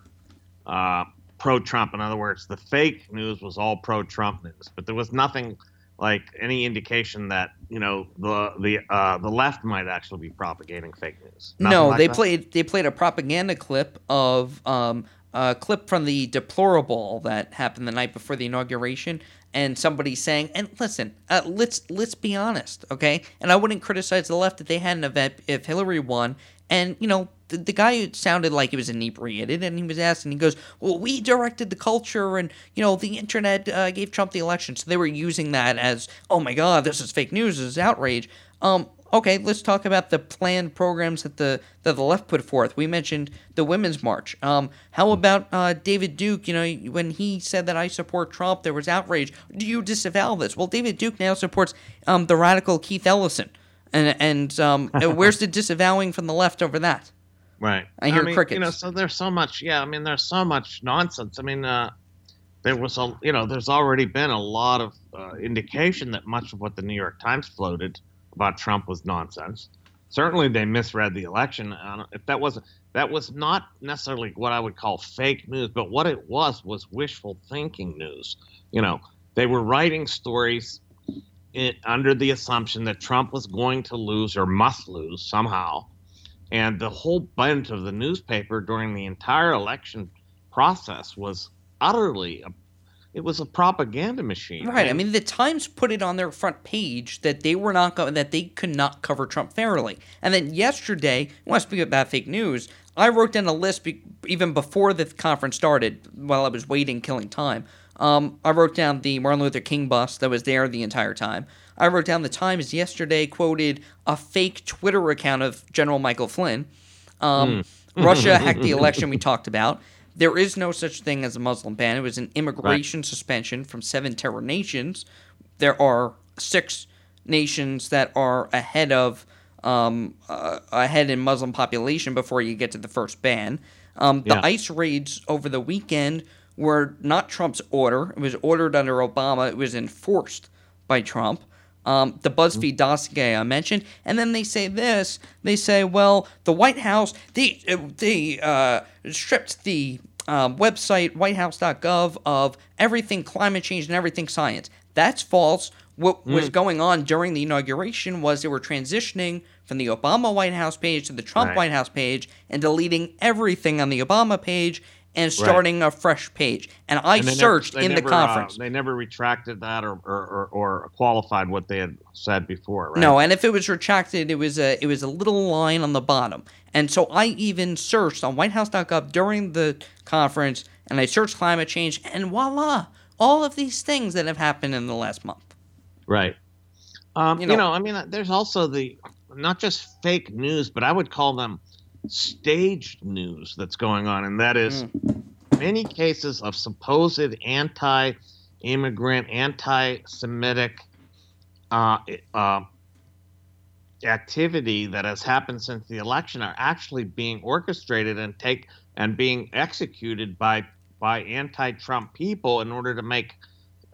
uh, pro Trump. In other words, the fake news was all pro Trump news, but there was nothing like any indication that you know the the uh, the left might actually be propagating fake news. Nothing no, like they that? played they played a propaganda clip of um, a clip from the DeploraBall that happened the night before the inauguration, and somebody saying, "And listen, uh, let's let's be honest, okay?" And I wouldn't criticize the left if they had an event if Hillary won, and you know the, the guy sounded like he was inebriated, and he was asked, and he goes, "Well, we directed the culture, and you know, the internet uh, gave Trump the election, so they were using that as, oh my God, this is fake news, this is outrage." Um, okay, let's talk about the planned programs that the that the left put forth. We mentioned the Women's March. Um, how about uh, David Duke? You know, when he said that I support Trump, there was outrage. Do you disavow this? Well, David Duke now supports um, the radical Keith Ellison, and and um, where's the disavowing from the left over that? Right. I hear mean, crickets. You know, so there's so much. Yeah, I mean, there's so much nonsense. I mean, uh, there was a, you know, there's already been a lot of uh, indication that much of what the New York Times floated about Trump was nonsense. Certainly, they misread the election. If that was that was not necessarily what I would call fake news, but what it was was wishful thinking news. You know, they were writing stories it, under the assumption that Trump was going to lose or must lose somehow, and the whole bent of the newspaper during the entire election process was utterly it was a propaganda machine. Right. I mean, the Times put it on their front page that they were not going, that they could not cover Trump fairly. And then yesterday, I want to speak about fake news. I wrote down a list be, even before the conference started, while I was waiting, killing time. Um, I wrote down the Martin Luther King bus that was there the entire time. I wrote down the Times yesterday quoted a fake Twitter account of General Michael Flynn. Um, mm. Russia hacked the election we talked about. There is no such thing as a Muslim ban. It was an immigration right. suspension from seven terror nations. There are six nations that are ahead of um, uh, ahead in Muslim population before you get to the first ban. Um, the Yeah. ICE raids over the weekend were not Trump's order. It was ordered under Obama. It was enforced by Trump. Um, the BuzzFeed dossier I mentioned, and then they say this. They say, well, the White House they they uh, stripped the um, website whitehouse.gov of everything climate change and everything science. That's false. What was Mm. going on during the inauguration was they were transitioning from the Obama White House page to the Trump Right. White House page and deleting everything on the Obama page and starting a fresh page. And I And they never- searched in never, the conference. Uh, they never retracted that or, or, or, or qualified what they had said before, right? No, and if it was retracted, it was a it was a little line on the bottom. And so I even searched on WhiteHouse.gov during the conference, and I searched climate change, and voila, all of these things that have happened in the last month. Right. Um, You you, know- know, I mean, there's also the not just fake news, but I would call them staged news that's going on, and that is many cases of supposed anti-immigrant, anti-Semitic uh, uh, activity that has happened since the election are actually being orchestrated and take and being executed by by anti-Trump people in order to make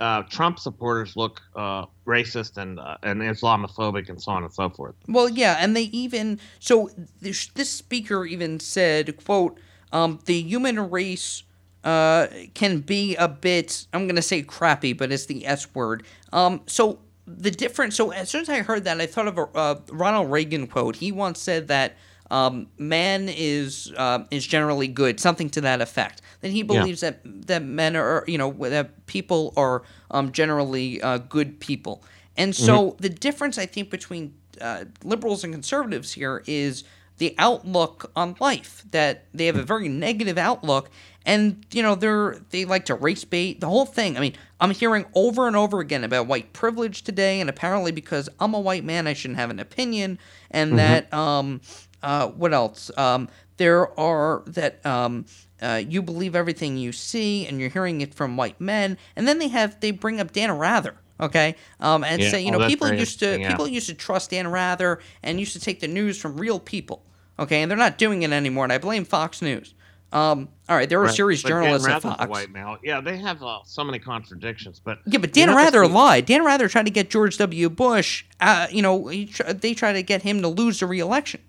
uh, Trump supporters look uh, racist and uh, and Islamophobic and so on and so forth. Well, yeah, and they even so this, this speaker even said, "quote um, The human race uh, can be a bit I'm going to say crappy, but it's the S word." Um, so the difference. So as soon as I heard that, I thought of a uh, Ronald Reagan quote. He once said that. Um, man is uh, is generally good, something to that effect. That he Yeah. believes that that men are, you know, that people are um, generally uh, good people. And so the difference, I think, between uh, liberals and conservatives here is the outlook on life. That they have a very negative outlook, and you know they're they like to race bait the whole thing. I mean, I'm hearing over and over again about white privilege today, and apparently because I'm a white man, I shouldn't have an opinion, and that um, uh, what else? Um, there are that um, uh, you believe everything you see, and you're hearing it from white men, and then they have they bring up Dan Rather, okay, um, and Yeah, say you oh, know people used to yeah. people used to trust Dan Rather and used to take the news from real people, okay, and they're not doing it anymore, and I blame Fox News. Um, all right, there are Right. serious But Dan journalists at Rather's a Fox. white male. Yeah, they have uh, so many contradictions, but Yeah, but Dan Rather see- lied. Dan Rather tried to get George W. Bush. Uh, you know, he tr- they tried to get him to lose the reelection,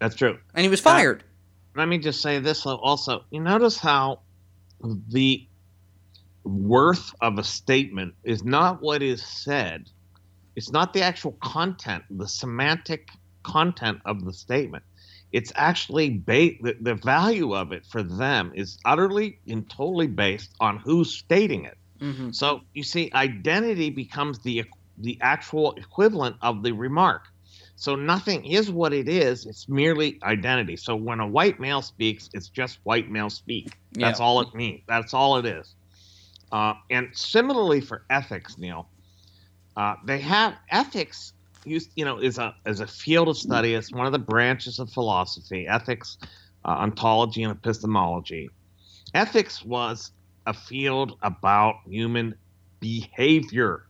That's true. and he was fired. let me just say this though also you notice how the worth of a statement is not what is said it's not the actual content the semantic content of the statement it's actually ba- the, the value of it for them is utterly and totally based on who's stating it Mm-hmm. so you see, identity becomes the the actual equivalent of the remark. So nothing is what it is. It's merely identity. So when a white male speaks, it's just white male speak. That's Yeah. all it means. That's all it is. Uh, and similarly for ethics, Neil, uh, they have ethics. Used, you know, is a is a field of study. It's one of the branches of philosophy. Ethics, uh, ontology, and epistemology. Ethics was a field about human behavior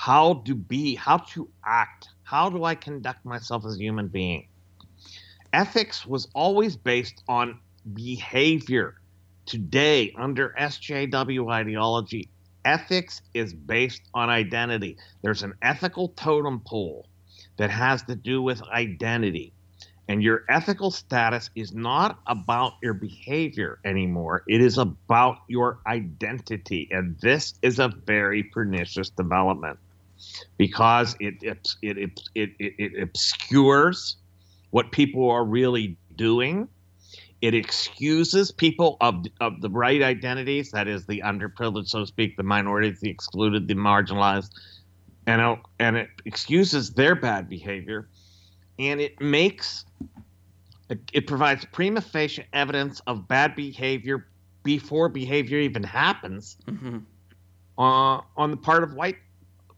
how to be, how to act, how do I conduct myself as a human being. Ethics was always based on behavior. Today, under SJW ideology, ethics is based on identity. There's an ethical totem pole that has to do with identity. And your ethical status is not about your behavior anymore. It is about your identity. And this is a very pernicious development because it it it it, it, it, obscures what people are really doing. It excuses people of of the right identities, that is the underprivileged, so to speak, the minorities, the excluded, the marginalized, and it, and it excuses their bad behavior, and it makes it, it provides prima facie evidence of bad behavior before behavior even happens Mm-hmm. uh, on the part of white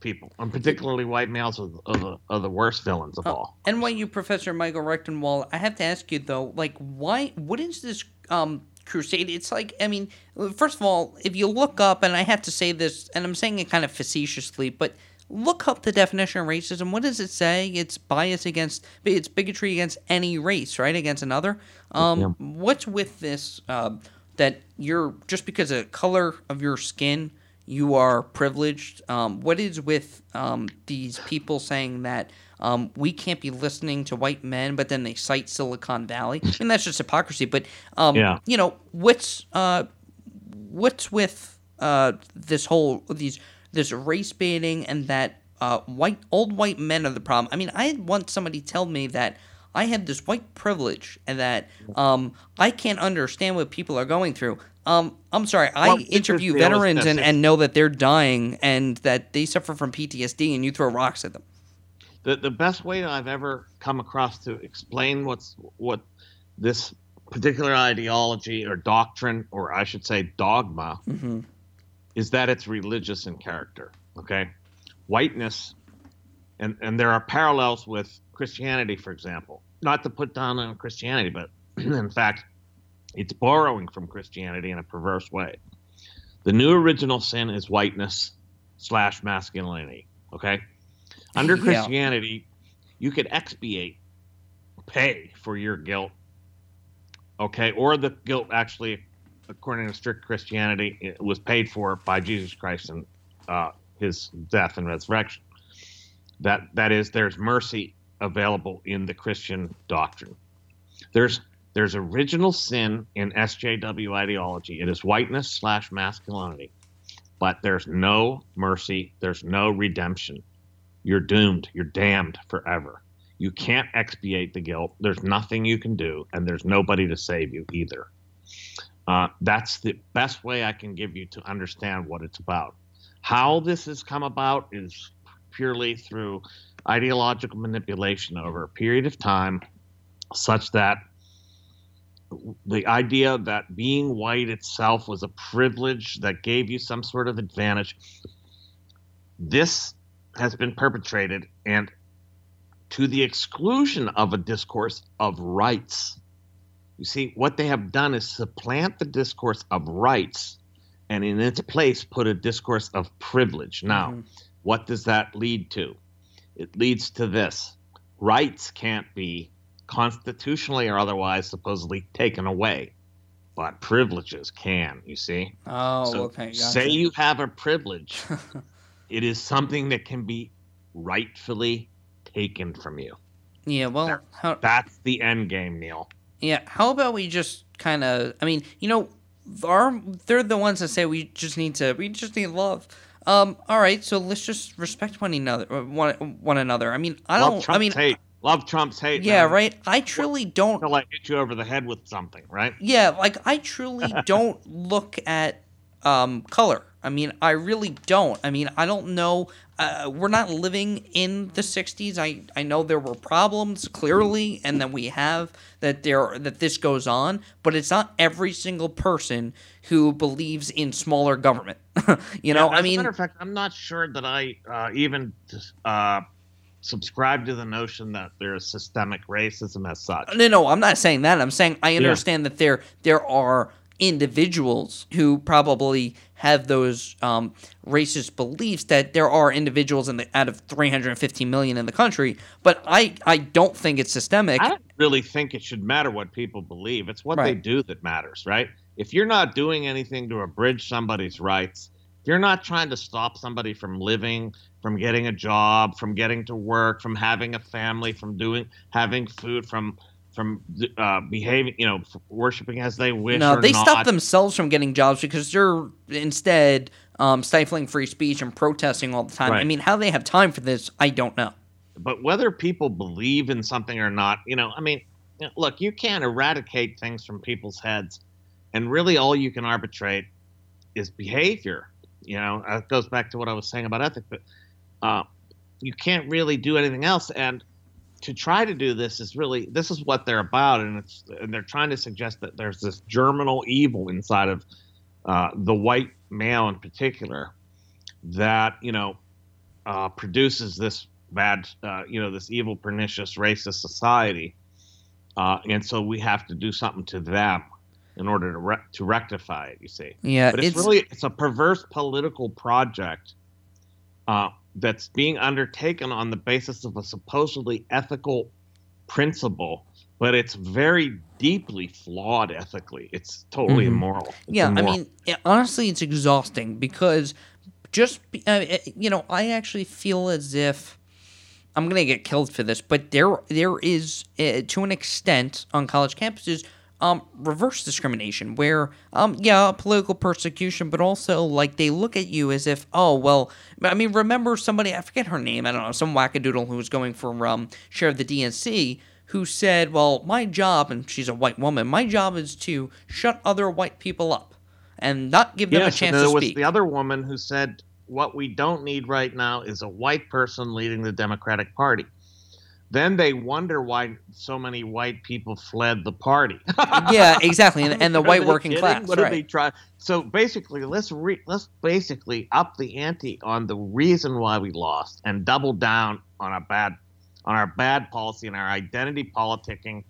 people, and particularly white males are, are, the, are the worst villains of all. NYU professor Michael Rectenwald, I have to ask you though, like, why? What is this um, crusade? It's like, I mean, first of all, if you look up, and I have to say this, and I'm saying it kind of facetiously, but look up the definition of racism. What does it say? It's bias against, it's bigotry against any race, right? Against another. Um, What's with this? Uh, that you're just because of the color of your skin you are privileged. Um, what is with um, these people saying that um, we can't be listening to white men, but then they cite Silicon Valley? I mean, that's just hypocrisy. But um, Yeah. you know, what's uh, what's with uh, this whole these this race baiting and that uh, white old white men are the problem? I mean, I had once somebody tell me that. I have this white privilege and that um, I can't understand what people are going through. Um, I'm sorry, I Well, this interview veterans and, and know that they're dying and that they suffer from PTSD, and you throw rocks at them. The, the best way I've ever come across to explain what's what this particular ideology or doctrine, or I should say dogma, Mm-hmm. is that it's religious in character. Okay, whiteness, and and there are parallels with Christianity, for example. Not to put down on Christianity, but in fact, it's borrowing from Christianity in a perverse way. The new original sin is whiteness slash masculinity. Okay, under Yeah. Christianity, you could expiate, pay for your guilt. Okay, or the guilt actually, according to strict Christianity, it was paid for by Jesus Christ and uh, his death and resurrection. That that is, there's mercy available in the Christian doctrine. There's there's original sin in SJW ideology. It is whiteness slash masculinity, but there's no mercy. There's no redemption. You're doomed. You're damned forever. You can't expiate the guilt. There's nothing you can do, and there's nobody to save you either. Uh, that's the best way I can give you to understand what it's about. How this has come about is purely through ideological manipulation over a period of time, such that the idea that being white itself was a privilege that gave you some sort of advantage. This has been perpetrated and to the exclusion of a discourse of rights. You see, what they have done is supplant the discourse of rights and in its place put a discourse of privilege. Now, mm-hmm. What does that lead to? It leads to this rights can't be constitutionally or otherwise supposedly taken away, but privileges can, you see? Oh, So okay. Gotcha. Say you have a privilege, it is something that can be rightfully taken from you. yeah, well, how, That's the end game, Neil. yeah. How about we just kind of? I mean, you know, our they're the ones that say we just need to. We just need love. Um. All right. So let's just respect one another. uh, One one another. I mean, I don't. Trump's I mean, hate. Love Trump's hate. yeah. man. Right. I truly don't. Until I hit you over the head with something, right? Yeah, like I truly don't look at um, color. I mean, I really don't. I mean, I don't know. Uh, we're not living in the '60s. I I know there were problems clearly, and that we have that there that this goes on, but it's not every single person who believes in smaller government. you know, Yeah, as I mean, a matter of fact, I'm not sure that I uh, even uh, subscribe to the notion that there's systemic racism as such. No, no, I'm not saying that. I'm saying I understand that there there are individuals who probably have those um, racist beliefs. That there are individuals in the out of 315 million in the country, but I I don't think it's systemic. I don't really think it should matter what people believe. It's what they do that matters, right? If you're not doing anything to abridge somebody's rights, if you're not trying to stop somebody from living, from getting a job, from getting to work, from having a family, from doing having food, from from uh, behaving, you know, worshiping as they wish. no, they not, stop themselves from getting jobs because they're instead um, stifling free speech and protesting all the time. I mean, how they have time for this, I don't know. but whether people believe in something or not, you know, I mean, look, you can't eradicate things from people's heads, and really all you can arbitrate is behavior. You know, that goes back to what I was saying about ethics, but uh, you can't really do anything else. And to try to do this is really this is what they're about, and it's and they're trying to suggest that there's this germinal evil inside of uh, the white male in particular that you know uh, produces this bad, uh, you know, this evil, pernicious, racist society, uh, and so we have to do something to them in order to re- to rectify it. You see, Yeah, but it's, it's- really it's a perverse political project uh, that's being undertaken on the basis of a supposedly ethical principle, but it's very deeply flawed ethically. It's totally Mhm. immoral. It's Yeah, I mean, yeah, honestly, it's exhausting because just uh, uh, you know, I actually feel as if I'm gonna get killed for this, but there there is uh, to an extent on college campuses. Um, reverse discrimination, where um, yeah, political persecution, but also like they look at you as if, oh well. I mean, remember somebody? I forget her name. I don't know, some wackadoodle who was going for um, chair of the DNC, who said, well, my job, and she's a white woman, my job is to shut other white people up and not give them a Yes, chance and there to was speak. the other woman who said, "What we don't need right now is a white person leading the Democratic Party." Then they wonder why so many white people fled the party. yeah, exactly, and, and the white working kidding? class, What are right? they try? So basically, let's re- let's basically up the ante on the reason why we lost and double down on a bad on our bad policy and our identity politicking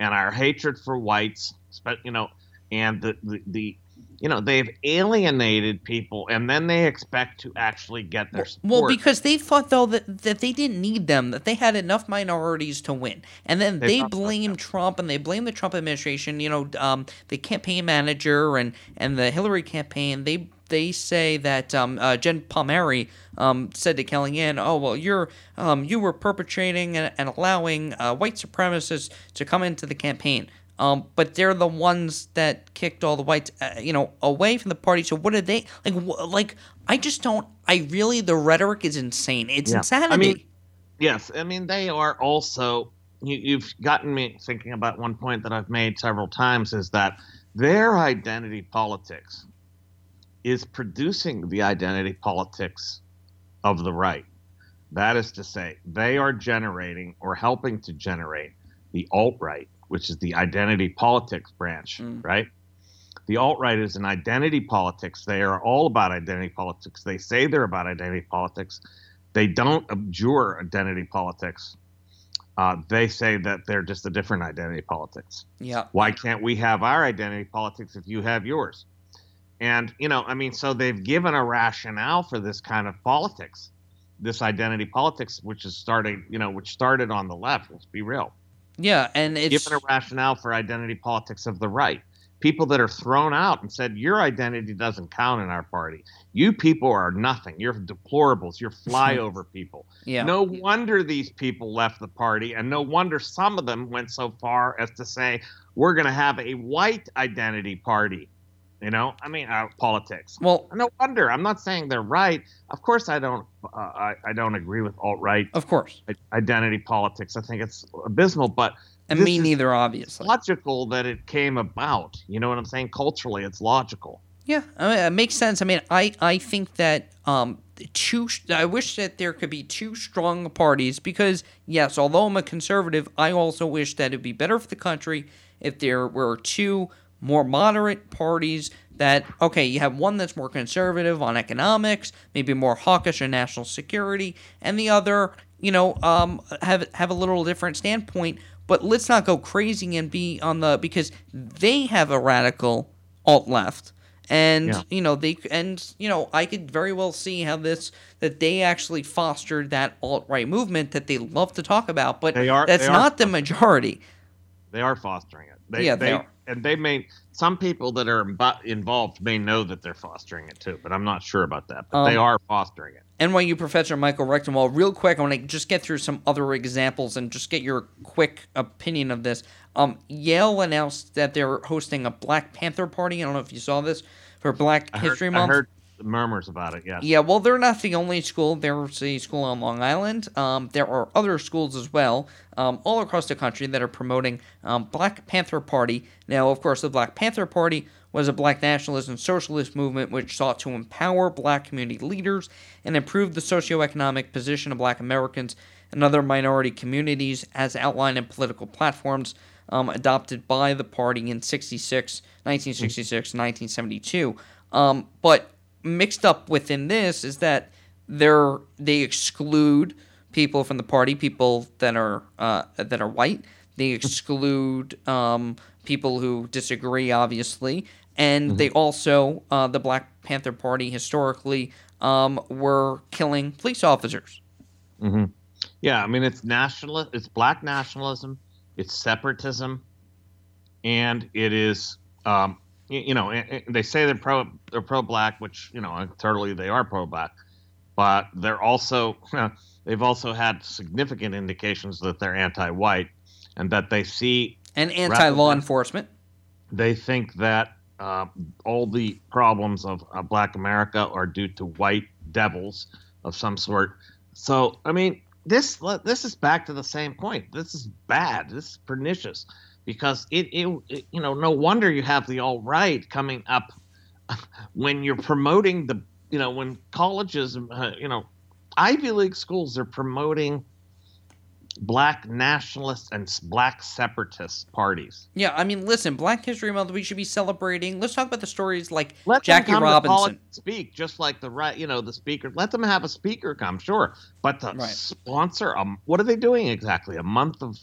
and our hatred for whites, spe- you know, and the, the, the you know they've alienated people and then they expect to actually get their support. Well, because they thought though that, that they didn't need them, that they had enough minorities to win, and then They they, blame Trump and they blame the Trump administration. You know, um, the campaign manager and and the Hillary campaign. They they say that um, uh, Jen Palmieri um, said to Kellyanne, "Oh well, you're um, you were perpetrating and, and allowing uh, white supremacists to come into the campaign." Um, but they're the ones that kicked all the whites, uh, you know, away from the party. So what are they like? Wh- like I just don't. I really the rhetoric is insane. It's Yeah. insanity. I mean, yes, I mean they are also. You, you've gotten me thinking about one point that I've made several times is that their identity politics is producing the identity politics of the right. That is to say, they are generating or helping to generate the alt right, which is the identity politics branch, right? The alt right is an identity politics. They are all about identity politics. They say they're about identity politics. They don't abjure identity politics. Uh, they say that they're just a different identity politics. yeah. Why can't we have our identity politics if you have yours? And, you know, I mean, so they've given a rationale for this kind of politics, this identity politics, which is starting, you know, which started on the left. Let's be real. Yeah, and it's Given a rationale for identity politics of the right. People that are thrown out and said, your identity doesn't count in our party. You people are nothing. You're deplorables. You're flyover people. Yeah. No wonder these people left the party, and no wonder some of them went so far as to say, we're going to have a white identity party. You know, I mean, uh, politics. Well, no wonder. I'm not saying they're right. Of course, I don't. Uh, I, I don't agree with alt right. Of course, identity politics. I think it's abysmal. But and me neither, obviously. logical that it came about. You know what I'm saying? Culturally, it's logical. Yeah, I mean, it makes sense. I mean, I I think that um two. I wish that there could be two strong parties because yes, although I'm a conservative, I also wish that it'd be better for the country if there were two more moderate parties that okay you have one that's more conservative on economics maybe more hawkish on national security and the other you know um, have have a little different standpoint but let's not go crazy and be on the because they have a radical alt left and Yeah. you know they and you know I could very well see how this that they actually fostered that alt right movement that they love to talk about but They are- that's they are not the majority They are fostering it. They, Yeah, they, they are. And they may some people that are imbo- involved may know that they're fostering it too, but I'm not sure about that. But they Um, are fostering it. NYU professor Michael Rectenwald, real quick, I want to just get through some other examples and just get your quick opinion of this. Um, Yale announced that they're hosting a Black Panther party. I don't know if you saw this for Black I heard, History I Month. heard the murmurs about it. Yes. Yeah, well, they're not the only school. There's a school on Long Island. Um, there are other schools as well, um, all across the country, that are promoting um, Black Panther Party. Now, of course, the Black Panther Party was a black nationalist and socialist movement which sought to empower black community leaders and improve the socioeconomic position of black Americans and other minority communities as outlined in political platforms um, adopted by the party in 66, 1966, 1972. Um, but mixed up within this is that they're they exclude people from the party, people that are uh, that are white. They exclude um, people who disagree, obviously, and they also uh, the Black Panther Party historically um, were killing police officers. hmm Yeah, I mean it's national. It's black nationalism. It's separatism, and it is. Um, you know, they say they're pro. They're pro black, which you know, totally they are pro black, but they're also. They've also had significant indications that they're anti-white, and that they see And anti law enforcement. they think that uh, all the problems of uh, Black America are due to white devils of some sort. So, I mean, this this is back to the same point. This is bad. This is pernicious because it, it, it you know no wonder you have the alt right coming up when you're promoting the you know when colleges uh, you know Ivy League schools are promoting black nationalist and black separatist parties. Yeah, I mean, listen, Black History Month, we should be celebrating. Let's talk about the stories like Let Jackie Robinson. speak just like the right, you know, the speaker. Let them have a speaker come, sure, but to Right. sponsor um, what are they doing exactly? A month of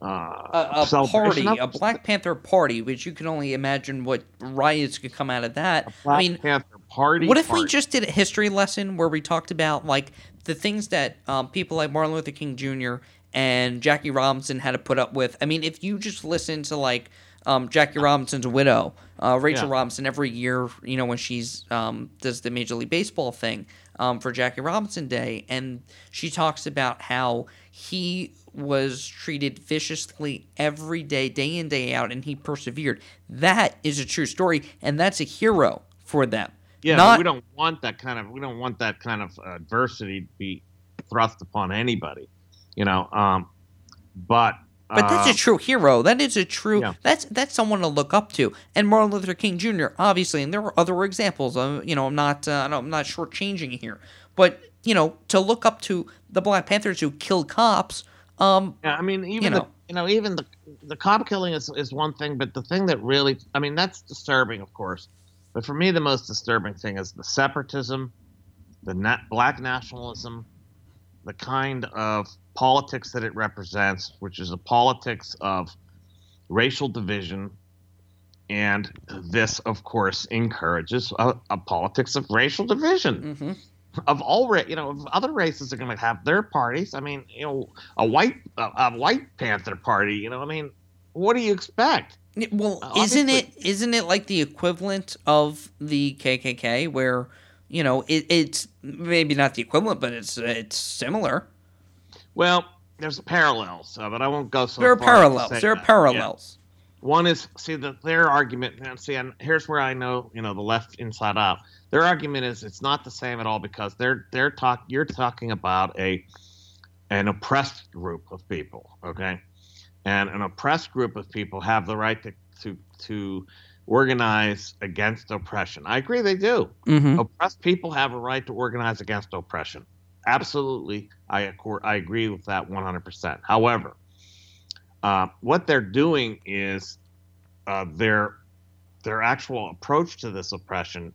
uh, a, a party, a Black Panther party, which you can only imagine what riots could come out of that. Black I mean, Panther party. what if we just did a history lesson where we talked about like the things that um, people like Martin Luther King Jr. and Jackie Robinson had to put up with? I mean, if you just listen to like um, Jackie Robinson's widow, uh, Rachel Yeah. Robinson, every year, you know, when she's um, does the Major League Baseball thing um, for Jackie Robinson Day, and she talks about how he was treated viciously every day, day in, day out, and he persevered. That is a true story, and that's a hero for them. Yeah, Not, we don't want that kind of we don't want that kind of adversity to be thrust upon anybody, you know. Um, but but that's uh, a true hero. That is a true. Yeah. That's that's someone to look up to. And Martin Luther King Jr. Obviously, and there were other examples. Of, you know, I'm not. Uh, I don't- I'm not shortchanging here, but you know, to look up to the Black Panthers who killed cops. Um, Yeah, I mean, even you the, know. you know, even the the cop killing is is one thing, but the thing that really, I mean, that's disturbing, of course. But for me, the most disturbing thing is the separatism, the na- black nationalism, the kind of politics that it represents, which is a politics of racial division. And this, of course, encourages a, a politics of racial division mhm. Of all ra- you know of other races are going to have their parties i mean you know a white a, a white panther party you know i mean what do you expect Well, Uh, isn't it obviously- isn't it like the equivalent of the KKK, where you know it, it's maybe not the equivalent, but it's it's similar. well there's parallels uh, but i won't go so there are parallels. There are that. Parallels. One is see that their argument and see and here's where i know you know the left inside out their argument is it's not the same at all because they're they're talk you're talking about a an oppressed group of people okay and an oppressed group of people have the right to to to organize against oppression. I agree they do. Mhm. Oppressed people have a right to organize against oppression. Absolutely, I accord, I agree with that 100%. However, uh, what they're doing is uh, their their actual approach to this oppression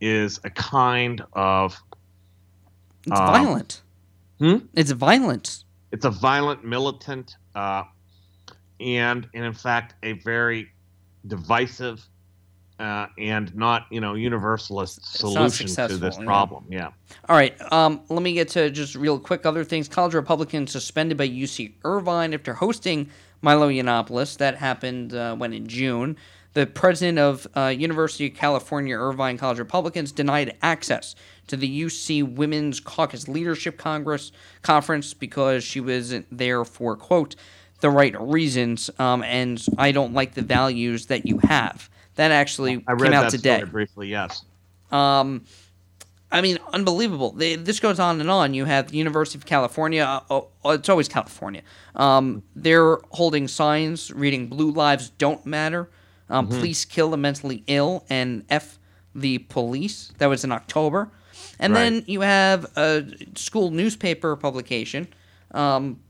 is a kind of It's um, violent. Hmm? It's violent. It's a violent, militant, uh, and, and in fact a very divisive uh, and not you know universalist solution to this problem. Yeah. All right. Um, let me get to just real quick other things. College Republicans suspended by UC Irvine after hosting Milo Yiannopoulos. That happened uh, when in June. The president of uh, University of California Irvine College Republicans denied access to the UC Women's Caucus Leadership Congress conference because she wasn't there for quote the right reasons. Um, and I don't like the values that you have. That actually I read came out today. briefly. Yes. Um, I mean, unbelievable. They, this goes on and on. You have the University of California. Uh, oh, oh, it's always California. Um, they're holding signs reading "Blue lives don't matter." Um, Mhm. Police kill the mentally ill and f the police. That was in October, and Right. then you have a school newspaper publication. Um,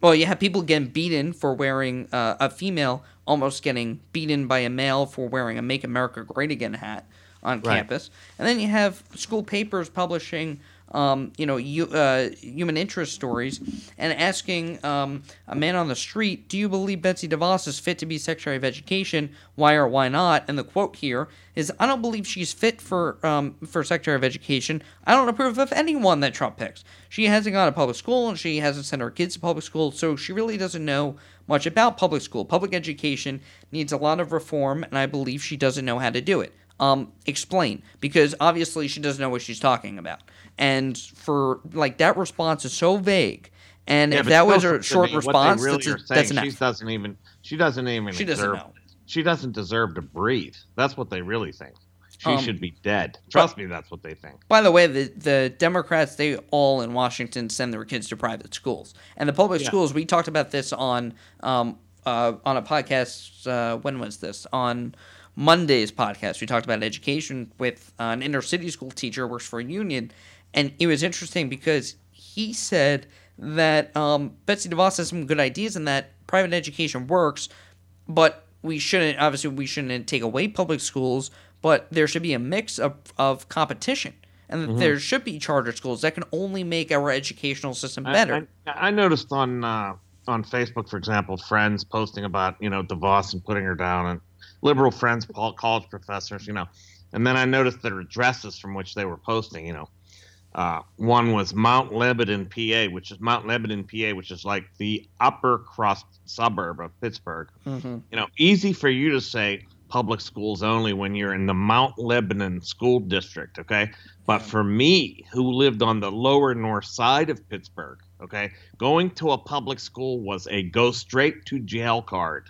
well, you have people getting beaten for wearing uh, a female almost getting beaten by a male for wearing a "Make America Great Again" hat on Right. campus, and then you have school papers publishing, um, you know, you, uh, human interest stories and asking um, a man on the street, "Do you believe Betsy DeVos is fit to be Secretary of Education? Why or why not?" And the quote here is, "I don't believe she's fit for um, for Secretary of Education. I don't approve of anyone that Trump picks. She hasn't gone to public school and she hasn't sent her kids to public school, so she really doesn't know." Much about public school. Public education needs a lot of reform, and I believe she doesn't know how to do it. Um, explain, because obviously she doesn't know what she's talking about. And for like that response is so vague. And Yeah, if that was a short response, really that's, a, that's enough. She doesn't even. She doesn't even. She doesn't deserve, know. She doesn't deserve to breathe. That's what they really think. She Um, should be dead. Trust me, that's what they think. By the way, the, the Democrats, they all in Washington send their kids to private schools. And the public Yeah. schools, we talked about this on um, uh, on a podcast. Uh, when was this? On Monday's podcast. We talked about education with uh, an inner city school teacher works for a union. And it was interesting because he said that um, Betsy DeVos has some good ideas and that private education works, but we shouldn't, obviously, we shouldn't take away public schools, but there should be a mix of, of competition. And that Mhm. there should be charter schools that can only make our educational system I- better. I, I noticed on uh, on Facebook, for example, friends posting about you know DeVos and putting her down, and liberal friends, college professors, you know, and then I noticed their addresses from which they were posting. You know, uh, one was Mount Lebanon, PA, which is Mount Lebanon, PA, which is like the upper crust suburb of Pittsburgh. Mhm. You know, easy for you to say public schools only when you're in the Mount Lebanon school district, okay? But for me, who lived on the lower north side of Pittsburgh, okay, going to a public school was a go straight to jail card.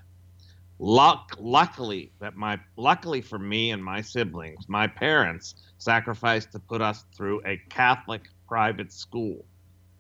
Luck, luckily that my luckily for me and my siblings, my parents sacrificed to put us through a Catholic private school.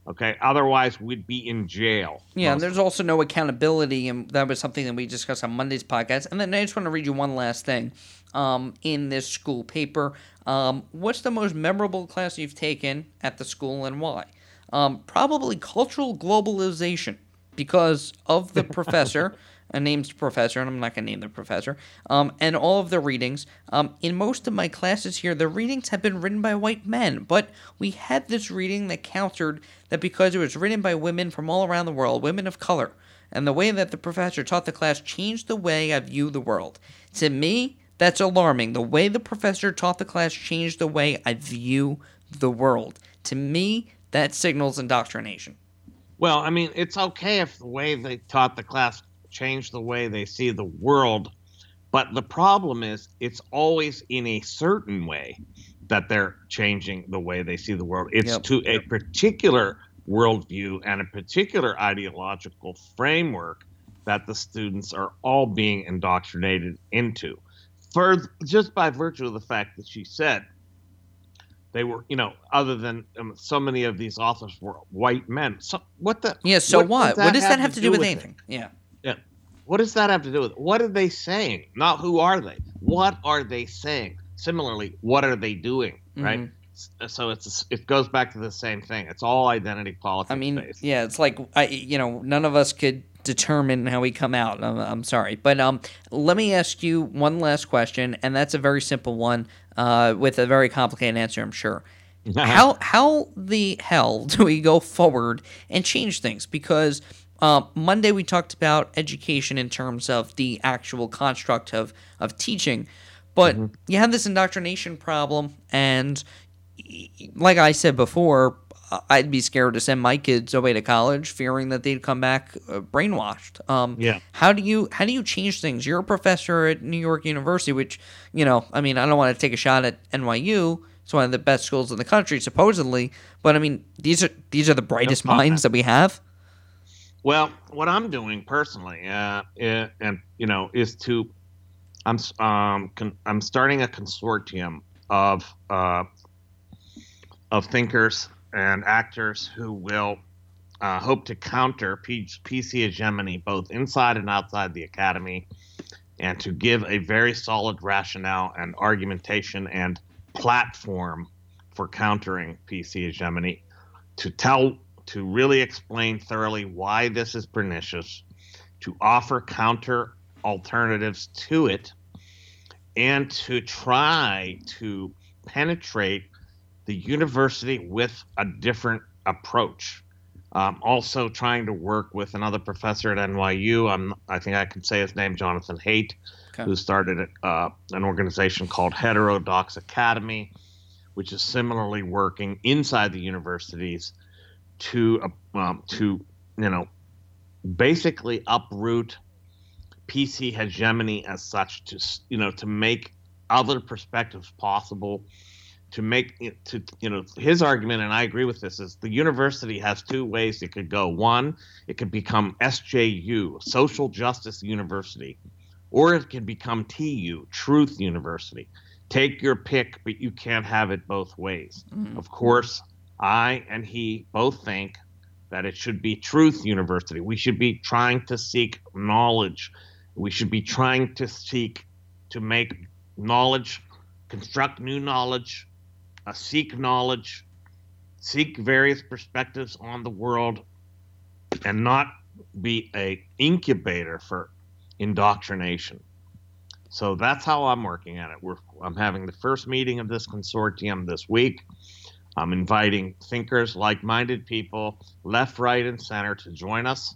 Okay, otherwise we'd be in jail. Yeah, and there's also no accountability, and that was something that we discussed on Monday's podcast. And then I just want to read you one last thing. Um, in this school paper, um, what's the most memorable class you've taken at the school and why? Um, probably cultural globalization because of the professor. A named professor, and I'm not going to name the professor, um, and all of the readings. Um, in most of my classes here, the readings have been written by white men, but we had this reading that countered that because it was written by women from all around the world, women of color, and the way that the professor taught the class changed the way I view the world. To me, that's alarming. The way the professor taught the class changed the way I view the world. To me, that signals indoctrination. Well, I mean, it's okay if the way they taught the class changed the way they see the world, but the problem is it's always in a certain way that they're changing the way they see the world. It's Yep. to a particular worldview and a particular ideological framework that the students are all being indoctrinated into. For just by virtue of the fact that she said they were, you know, other than um, so many of these authors were white men. So what the? Yeah, so what? What does that have to do with it? anything? Yeah. Yeah. What does that have to do with it? What are they saying? Not who are they? what are they saying? Similarly, what are they doing? Right. Mhm. So it's it goes back to the same thing. It's all identity politics. I mean, based. yeah, it's like I, you know, none of us could determine how we come out. I'm, I'm sorry, but um, let me ask you one last question, and that's a very simple one, uh, with a very complicated answer, I'm sure. how how the hell do we go forward and change things? Because uh, Monday we talked about education in terms of the actual construct of of teaching, but you have this indoctrination problem, and like I said before, I'd be scared to send my kids away to college, fearing that they'd come back uh, brainwashed. Um, Yeah. How do you how do you change things? You're a professor at New York University, which you know, I mean, I don't want to take a shot at NYU. It's one of the best schools in the country, supposedly. But I mean, these are these are the brightest minds that we have. Well, what I'm doing personally, uh, and you know, is to, I'm um, con- I'm starting a consortium of uh, of thinkers and actors who will uh, hope to counter P- PC hegemony both inside and outside the academy, and to give a very solid rationale and argumentation and platform for countering PC hegemony to tell to really explain thoroughly why this is pernicious to offer counter alternatives to it and to try to penetrate the university with a different approach um, also trying to work with another professor at NYU. I'm, I think I can say his name, Jonathan Haidt, Okay. who started uh, an organization called Heterodox Academy, which is similarly working inside the universities to uh, um, to you know basically uproot PC hegemony as such to you know to make other perspectives possible to make it to you know his argument and I agree with this is the university has two ways it could go. One it could become SJU social justice university or it can become TU truth university. Take your pick but you can't have it both ways. Of course I and he both think that it should be truth university. We should be trying to seek knowledge. We should be trying to seek to make knowledge construct new knowledge uh, seek knowledge seek various perspectives on the world and not be a incubator for indoctrination. So that's how i'm working at it. We're, i'm having the first meeting of this consortium this week i'm inviting thinkers like-minded people left right and center to join us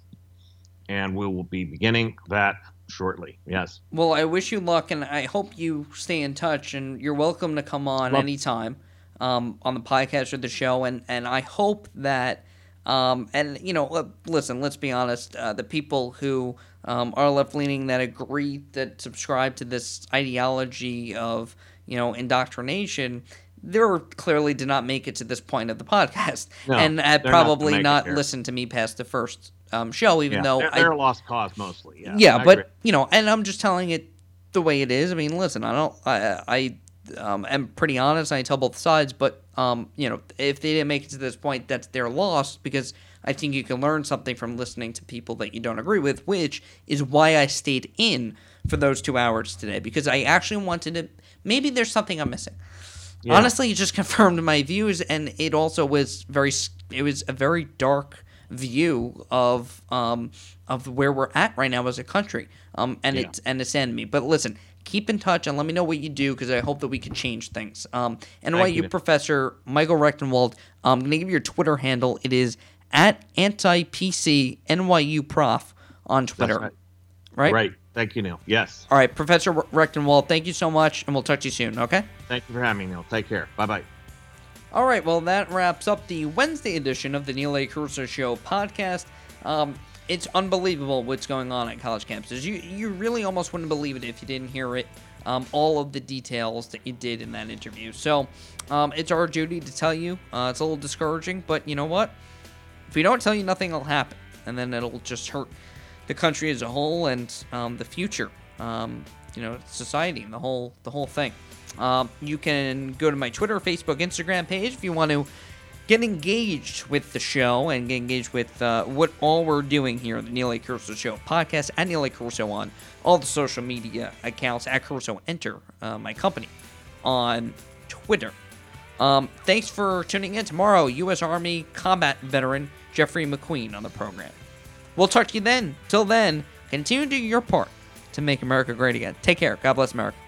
and we will be beginning that shortly yes Well, I wish you luck, and I hope you stay in touch. And you're welcome to come on Well- anytime um, on the podcast or the show. And and I hope that, um, and you know, uh, listen, let's be honest. Uh, the people who um, are left leaning that agree that subscribe to this ideology of you know indoctrination. They clearly did not make it to this point of the podcast, No, and not probably not here. listened to me past the first um, show, even yeah, though they're, I they're a lost cause mostly yeah yeah, but agree. you know, and I'm just telling it the way it is. I mean, listen, I don't, I, I um, am pretty honest. I tell both sides, but um, you know, if they didn't make it to this point, that's their loss because I think you can learn something from listening to people that you don't agree with, which is why I stayed in for those two hours today because I actually wanted to. Maybe there's something I'm missing. Yeah. Honestly, it just confirmed my views, and it also was very. It was a very dark view of um of where we're at right now as a country. Um, and Yeah. it and it saddened me. But listen, keep in touch and let me know what you do because I hope that we can change things. Um, NYU professor Michael Rectenwald. I'm gonna give you your Twitter handle. It is at anti PC NYU prof on Twitter. right. Right. right thank you neil yes All right, Professor Rectenwald. Thank you so much, and we'll talk to you soon. Okay. thank you for having me neil take care bye bye All right, well, that wraps up the Wednesday edition of the Neil A. Carousso Show podcast. Um, it's unbelievable what's going on at college campuses. You you really almost wouldn't believe it if you didn't hear it. Um, all of the details that you did in that interview. So um, it's our duty to tell you. Uh, it's a little discouraging, but you know what? If we don't tell you, nothing will happen, and then it'll just hurt the country as a whole and um, the future. Um, you know, society and the whole the whole thing. Um, you can go to my Twitter, Facebook, Instagram page if you want to get engaged with the show and get engaged with uh, what all we're doing here, the Neil A. Carousso Show podcast at Neil A. Carousso on all the social media accounts at Carousso Enter, uh, my company, on Twitter. Um, thanks for tuning in. Tomorrow, U.S. Army combat veteran Jeffrey McQueen on the program. We'll talk to you then. Till then, continue to do your part to make America great again. Take care. God bless America.